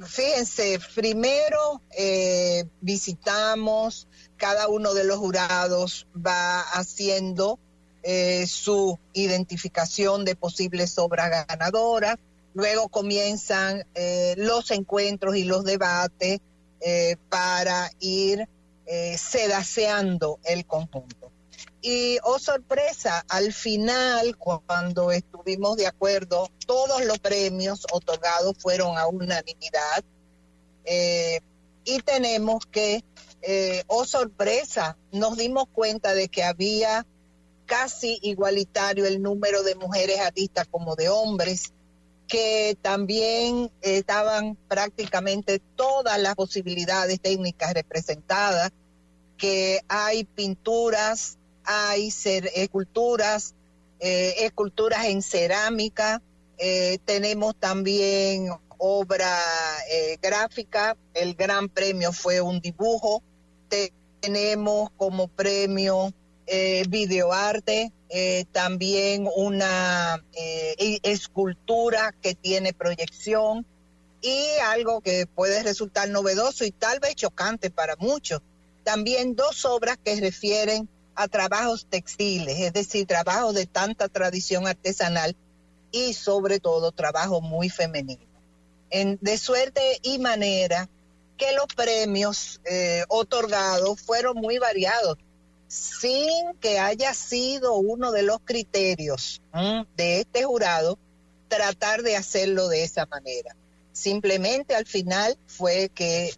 fíjense, primero eh, visitamos, cada uno de los jurados va haciendo eh, su identificación de posibles obras ganadoras, luego comienzan los encuentros y los debates para ir sedaceando el conjunto. Y, oh sorpresa, al final, cuando estuvimos de acuerdo, todos los premios otorgados fueron a unanimidad. Eh, y tenemos que, eh, oh sorpresa, nos dimos cuenta de que había casi igualitario el número de mujeres artistas como de hombres, que también estaban prácticamente todas las posibilidades técnicas representadas, que hay pinturas, hay esculturas, eh, esculturas en cerámica, eh, tenemos también obra eh, gráfica, el gran premio fue un dibujo, tenemos como premio eh, videoarte, eh, también una eh, escultura que tiene proyección y algo que puede resultar novedoso y tal vez chocante para muchos. También dos obras que refieren a trabajos textiles, es decir, trabajos de tanta tradición artesanal y sobre todo trabajo muy femenino. En, de suerte y manera que los premios eh, otorgados fueron muy variados sin que haya sido uno de los criterios de este jurado tratar de hacerlo de esa manera. Simplemente al final fue que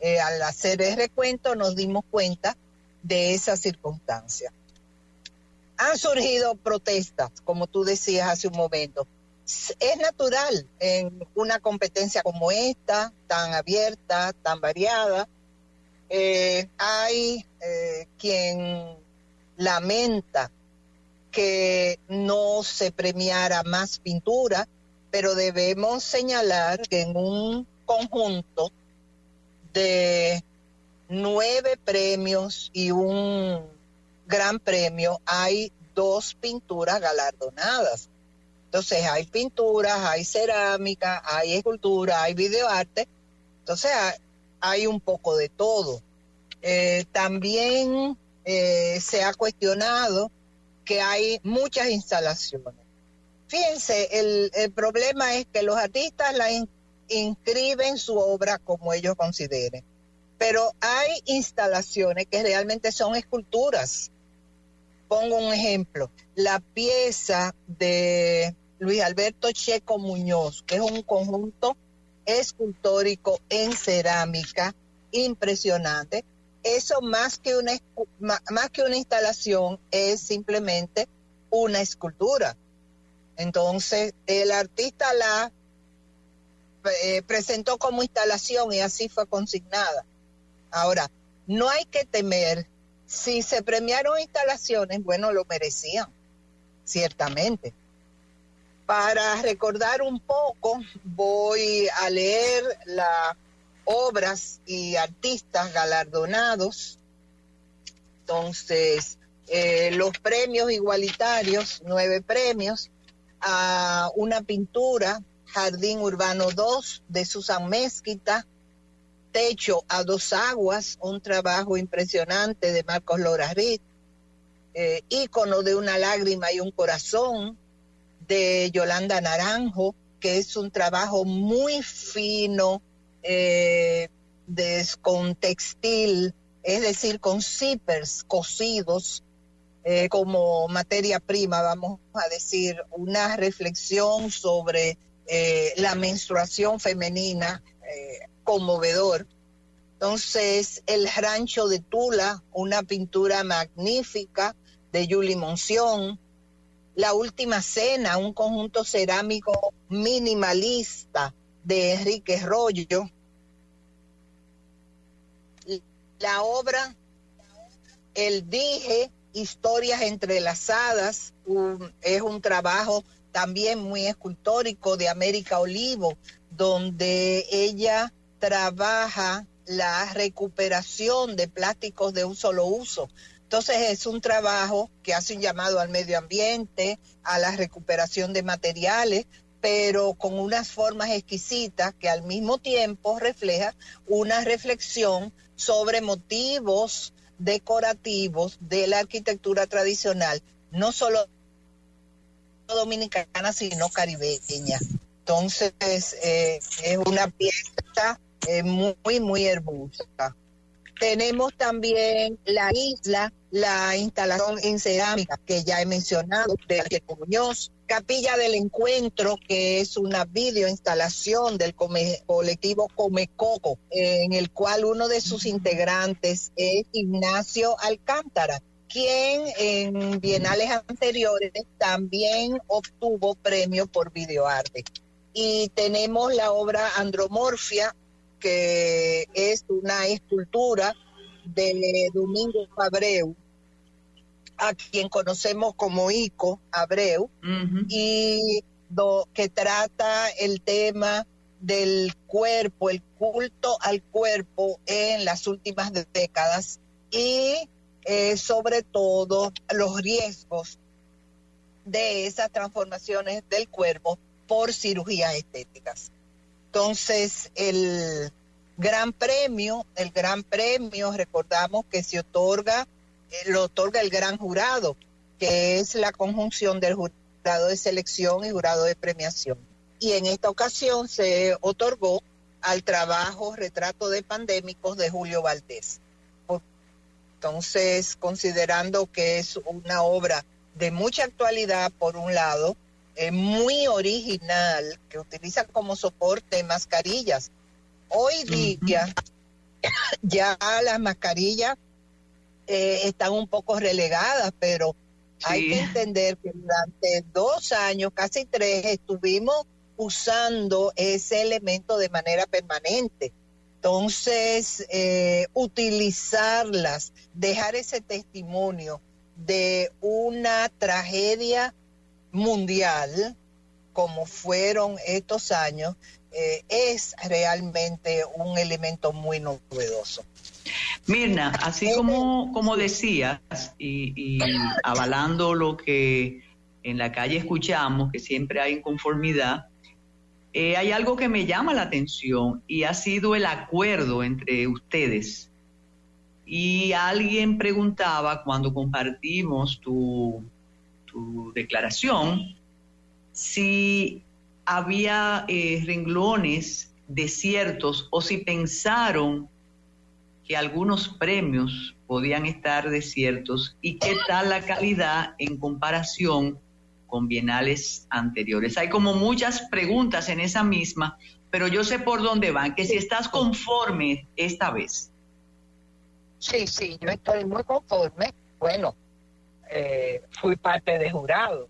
eh, al hacer el recuento nos dimos cuenta de esa circunstancia. Han surgido protestas, como tú decías hace un momento. Es natural en una competencia como esta, tan abierta, tan variada, eh, hay eh, quien lamenta que no se premiara más pintura, pero debemos señalar que en un conjunto de nueve premios y un gran premio hay dos pinturas galardonadas. Entonces hay pinturas, hay cerámica, hay escultura, hay videoarte. Entonces hay un poco de todo. Eh, también eh, se ha cuestionado que hay muchas instalaciones. Fíjense, el, problema es que los artistas la inscriben su obra como ellos consideren, pero hay instalaciones que realmente son esculturas. Pongo un ejemplo, la pieza de Luis Alberto Checo Muñoz, que es un conjunto escultórico en cerámica impresionante. Eso más que una, más que una instalación es simplemente una escultura. Entonces, el artista la eh, presentó como instalación y así fue consignada. Ahora, no hay que temer, si se premiaron instalaciones, bueno, lo merecían, ciertamente. Para recordar un poco, voy a leer las obras y artistas galardonados. Entonces, eh, los premios igualitarios, nueve premios, a una pintura, Jardín Urbano 2 de Susan Mezquita, Techo a dos aguas, un trabajo impresionante de Marcos Lora eh, ícono de una lágrima y un corazón, de Yolanda Naranjo, que es un trabajo muy fino, eh, con textil, es decir, con zippers cosidos eh, como materia prima, vamos a decir, una reflexión sobre eh, la menstruación femenina conmovedor. Entonces, el rancho de Tula, una pintura magnífica de Julie Monción, la Última Cena, un conjunto cerámico minimalista de Enrique Rollo. La obra El Dije, Historias Entrelazadas, es un trabajo también muy escultórico de América Olivo, donde ella trabaja la recuperación de plásticos de un solo uso. Entonces es un trabajo que hace un llamado al medio ambiente, a la recuperación de materiales, pero con unas formas exquisitas que al mismo tiempo refleja una reflexión sobre motivos decorativos de la arquitectura tradicional, no solo dominicana, sino caribeña. Entonces eh, es una pieza eh, muy, muy hermosa. Tenemos también la isla, la instalación en cerámica que ya he mencionado, de Arquitecto Muñoz, Capilla del Encuentro, que es una videoinstalación del colectivo Comecoco, en el cual uno de sus integrantes es Ignacio Alcántara, quien en bienales anteriores también obtuvo premio por videoarte. Y tenemos la obra Andromorfia, que es una escultura de Domingo Abreu, a quien conocemos como Ico Abreu, y que trata el tema del cuerpo, el culto al cuerpo en las últimas décadas y eh, sobre todo los riesgos de esas transformaciones del cuerpo por cirugías estéticas. Entonces, el gran premio, el gran premio, recordamos que se otorga, eh, lo otorga el gran jurado, que es la conjunción del jurado de selección y jurado de premiación. Y en esta ocasión se otorgó al trabajo Retrato de Pandémicos de Julio Valdés. Entonces, considerando que es una obra de mucha actualidad, por un lado, eh, muy original, que utiliza como soporte mascarillas. Hoy día ya las mascarillas eh, están un poco relegadas, pero hay que entender que durante dos años, casi tres, estuvimos usando ese elemento de manera permanente. Entonces, eh, utilizarlas, dejar ese testimonio de una tragedia mundial, como fueron estos años, eh, es realmente un elemento muy novedoso. Mirna, así como, como decías, y, y avalando lo que en la calle escuchamos, que siempre hay inconformidad, eh, hay algo que me llama la atención y ha sido el acuerdo entre ustedes. Y alguien preguntaba cuando compartimos tu, tu declaración si había eh, renglones desiertos o si pensaron que algunos premios podían estar desiertos y qué tal la calidad en comparación con bienales anteriores. Hay como muchas preguntas en esa misma, pero yo sé por dónde van, que si estás conforme esta vez. Sí, sí, yo estoy muy conforme. Bueno, eh, fui parte de jurado,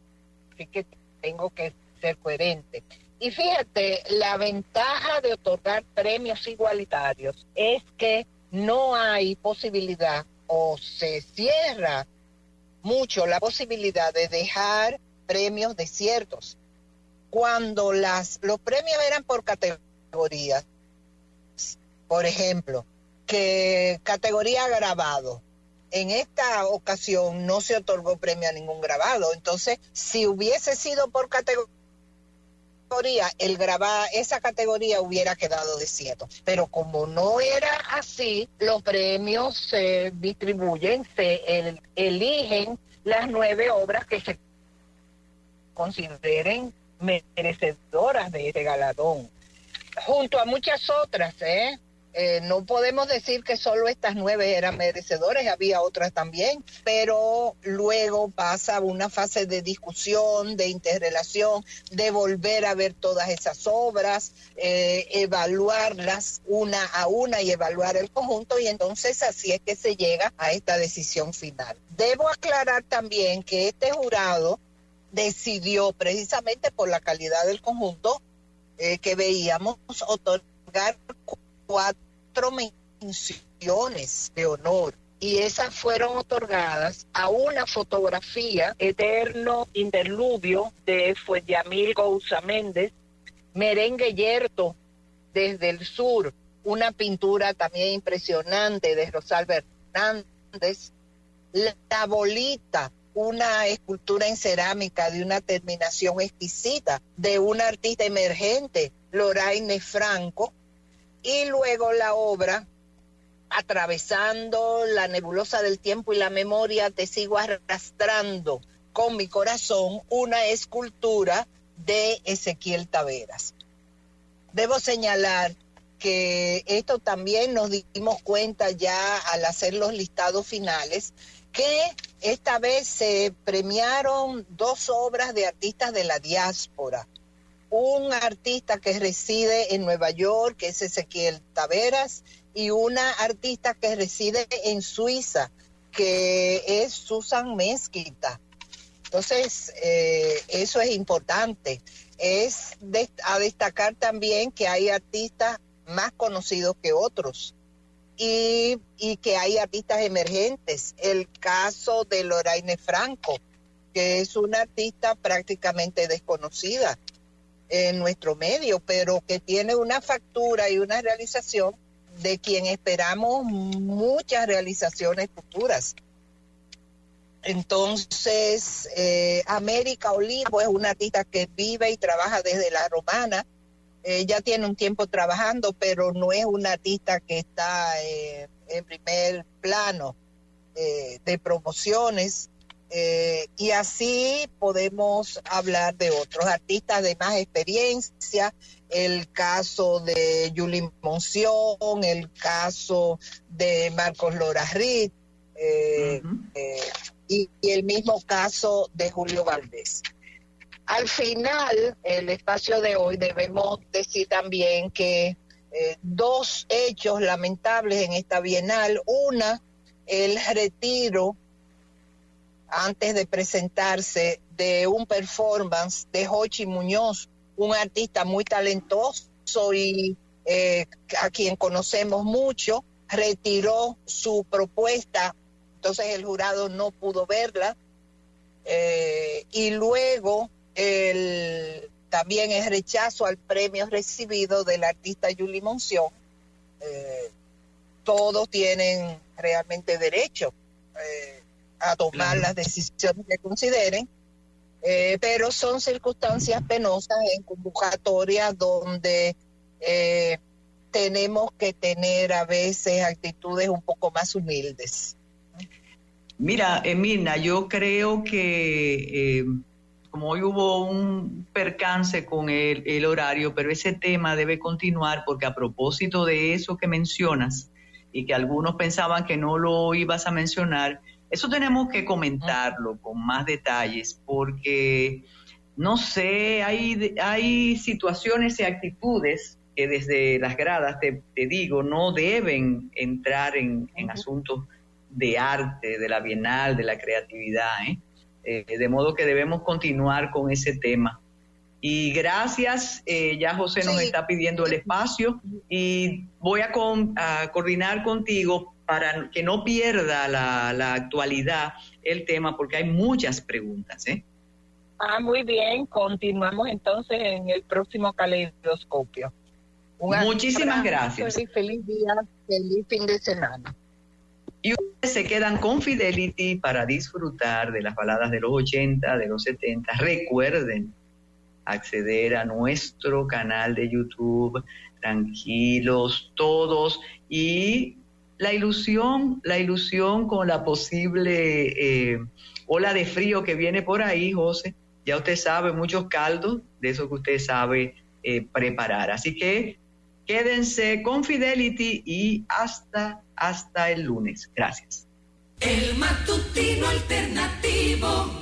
así que tengo que ser coherente. Y fíjate, la ventaja de otorgar premios igualitarios es que no hay posibilidad o se cierra mucho la posibilidad de dejar premios desiertos. Cuando las, los premios eran por categorías, por ejemplo, que categoría grabado, en esta ocasión no se otorgó premio a ningún grabado. Entonces, si hubiese sido por categoría, el grabar esa categoría hubiera quedado desierto. Pero como no era así, los premios se distribuyen, se eligen las nueve obras que se consideren merecedoras de este galardón, junto a muchas otras, ¿eh? ¿Eh? no podemos decir que solo estas nueve eran merecedoras, había otras también, pero luego pasa una fase de discusión, de interrelación, de volver a ver todas esas obras, eh, evaluarlas una a una y evaluar el conjunto y entonces así es que se llega a esta decisión final. Debo aclarar también que este jurado decidió precisamente por la calidad del conjunto eh, que veíamos otorgar cuatro menciones de honor y esas fueron otorgadas a una fotografía Eterno Interludio de Fueyamil Gouza Méndez, Merengue Yerto desde el sur, una pintura también impresionante de Rosalba Hernández, La Bolita una escultura en cerámica de una terminación exquisita de una artista emergente, Loraine Franco, y luego la obra Atravesando la nebulosa del tiempo y la memoria, te sigo arrastrando con mi corazón, una escultura de Ezequiel Taveras. Debo señalar que esto también nos dimos cuenta ya al hacer los listados finales, que esta vez se premiaron dos obras de artistas de la diáspora. Un artista que reside en Nueva York, que es Ezequiel Taveras, y una artista que reside en Suiza, que es Susan Mezquita. Entonces, eh, eso es importante. Es a destacar también que hay artistas más conocidos que otros y, y que hay artistas emergentes. El caso de Loraine Franco, que es una artista prácticamente desconocida en nuestro medio, pero que tiene una factura y una realización de quien esperamos muchas realizaciones futuras. Entonces, eh, América Olivo es una artista que vive y trabaja desde la romana. Ella tiene un tiempo trabajando, pero no es una artista que está eh, en primer plano eh, de promociones. Y así podemos hablar de otros artistas de más experiencia, el caso de Julie Monción, el caso de Marcos Lora Reed, y, el mismo caso de Julio Valdés. Al final, el espacio de hoy debemos decir también que eh, dos hechos lamentables en esta bienal. Una, el retiro antes de presentarse de un performance de Jochi Muñoz, un artista muy talentoso y eh, a quien conocemos mucho, retiró su propuesta entonces el jurado no pudo verla. Eh, y luego el, también el rechazo al premio recibido del artista Julie Monción. Eh, todos tienen realmente derecho eh, a tomar las decisiones que consideren, pero son circunstancias penosas en convocatoria donde tenemos que tener a veces actitudes un poco más humildes. Mira, Emina, yo creo que eh, como hoy hubo un percance con el, horario, pero ese tema debe continuar porque a propósito de eso que mencionas y que algunos pensaban que no lo ibas a mencionar, eso tenemos que comentarlo con más detalles porque, no sé, hay, hay situaciones y actitudes que desde las gradas, te, digo, no deben entrar en, en asuntos de arte, de la bienal, de la creatividad. ¿eh? Eh, de modo que debemos continuar con ese tema. Y gracias, eh, ya José nos está pidiendo el espacio y voy a, coordinar contigo para que no pierda la, actualidad el tema porque hay muchas preguntas. Ah, muy bien, continuamos entonces en el próximo caleidoscopio. Muchísimas gracias. feliz día, feliz fin de semana. Y ustedes se quedan con Fidelity para disfrutar de las baladas de los 80, de los 70. Recuerden acceder a nuestro canal de YouTube, tranquilos todos y la ilusión, la ilusión con la posible eh, ola de frío que viene por ahí, José. Ya usted sabe, muchos caldos de eso que usted sabe eh, preparar. Así que quédense con Fidelity y hasta hasta el lunes. Gracias. El matutino alternativo.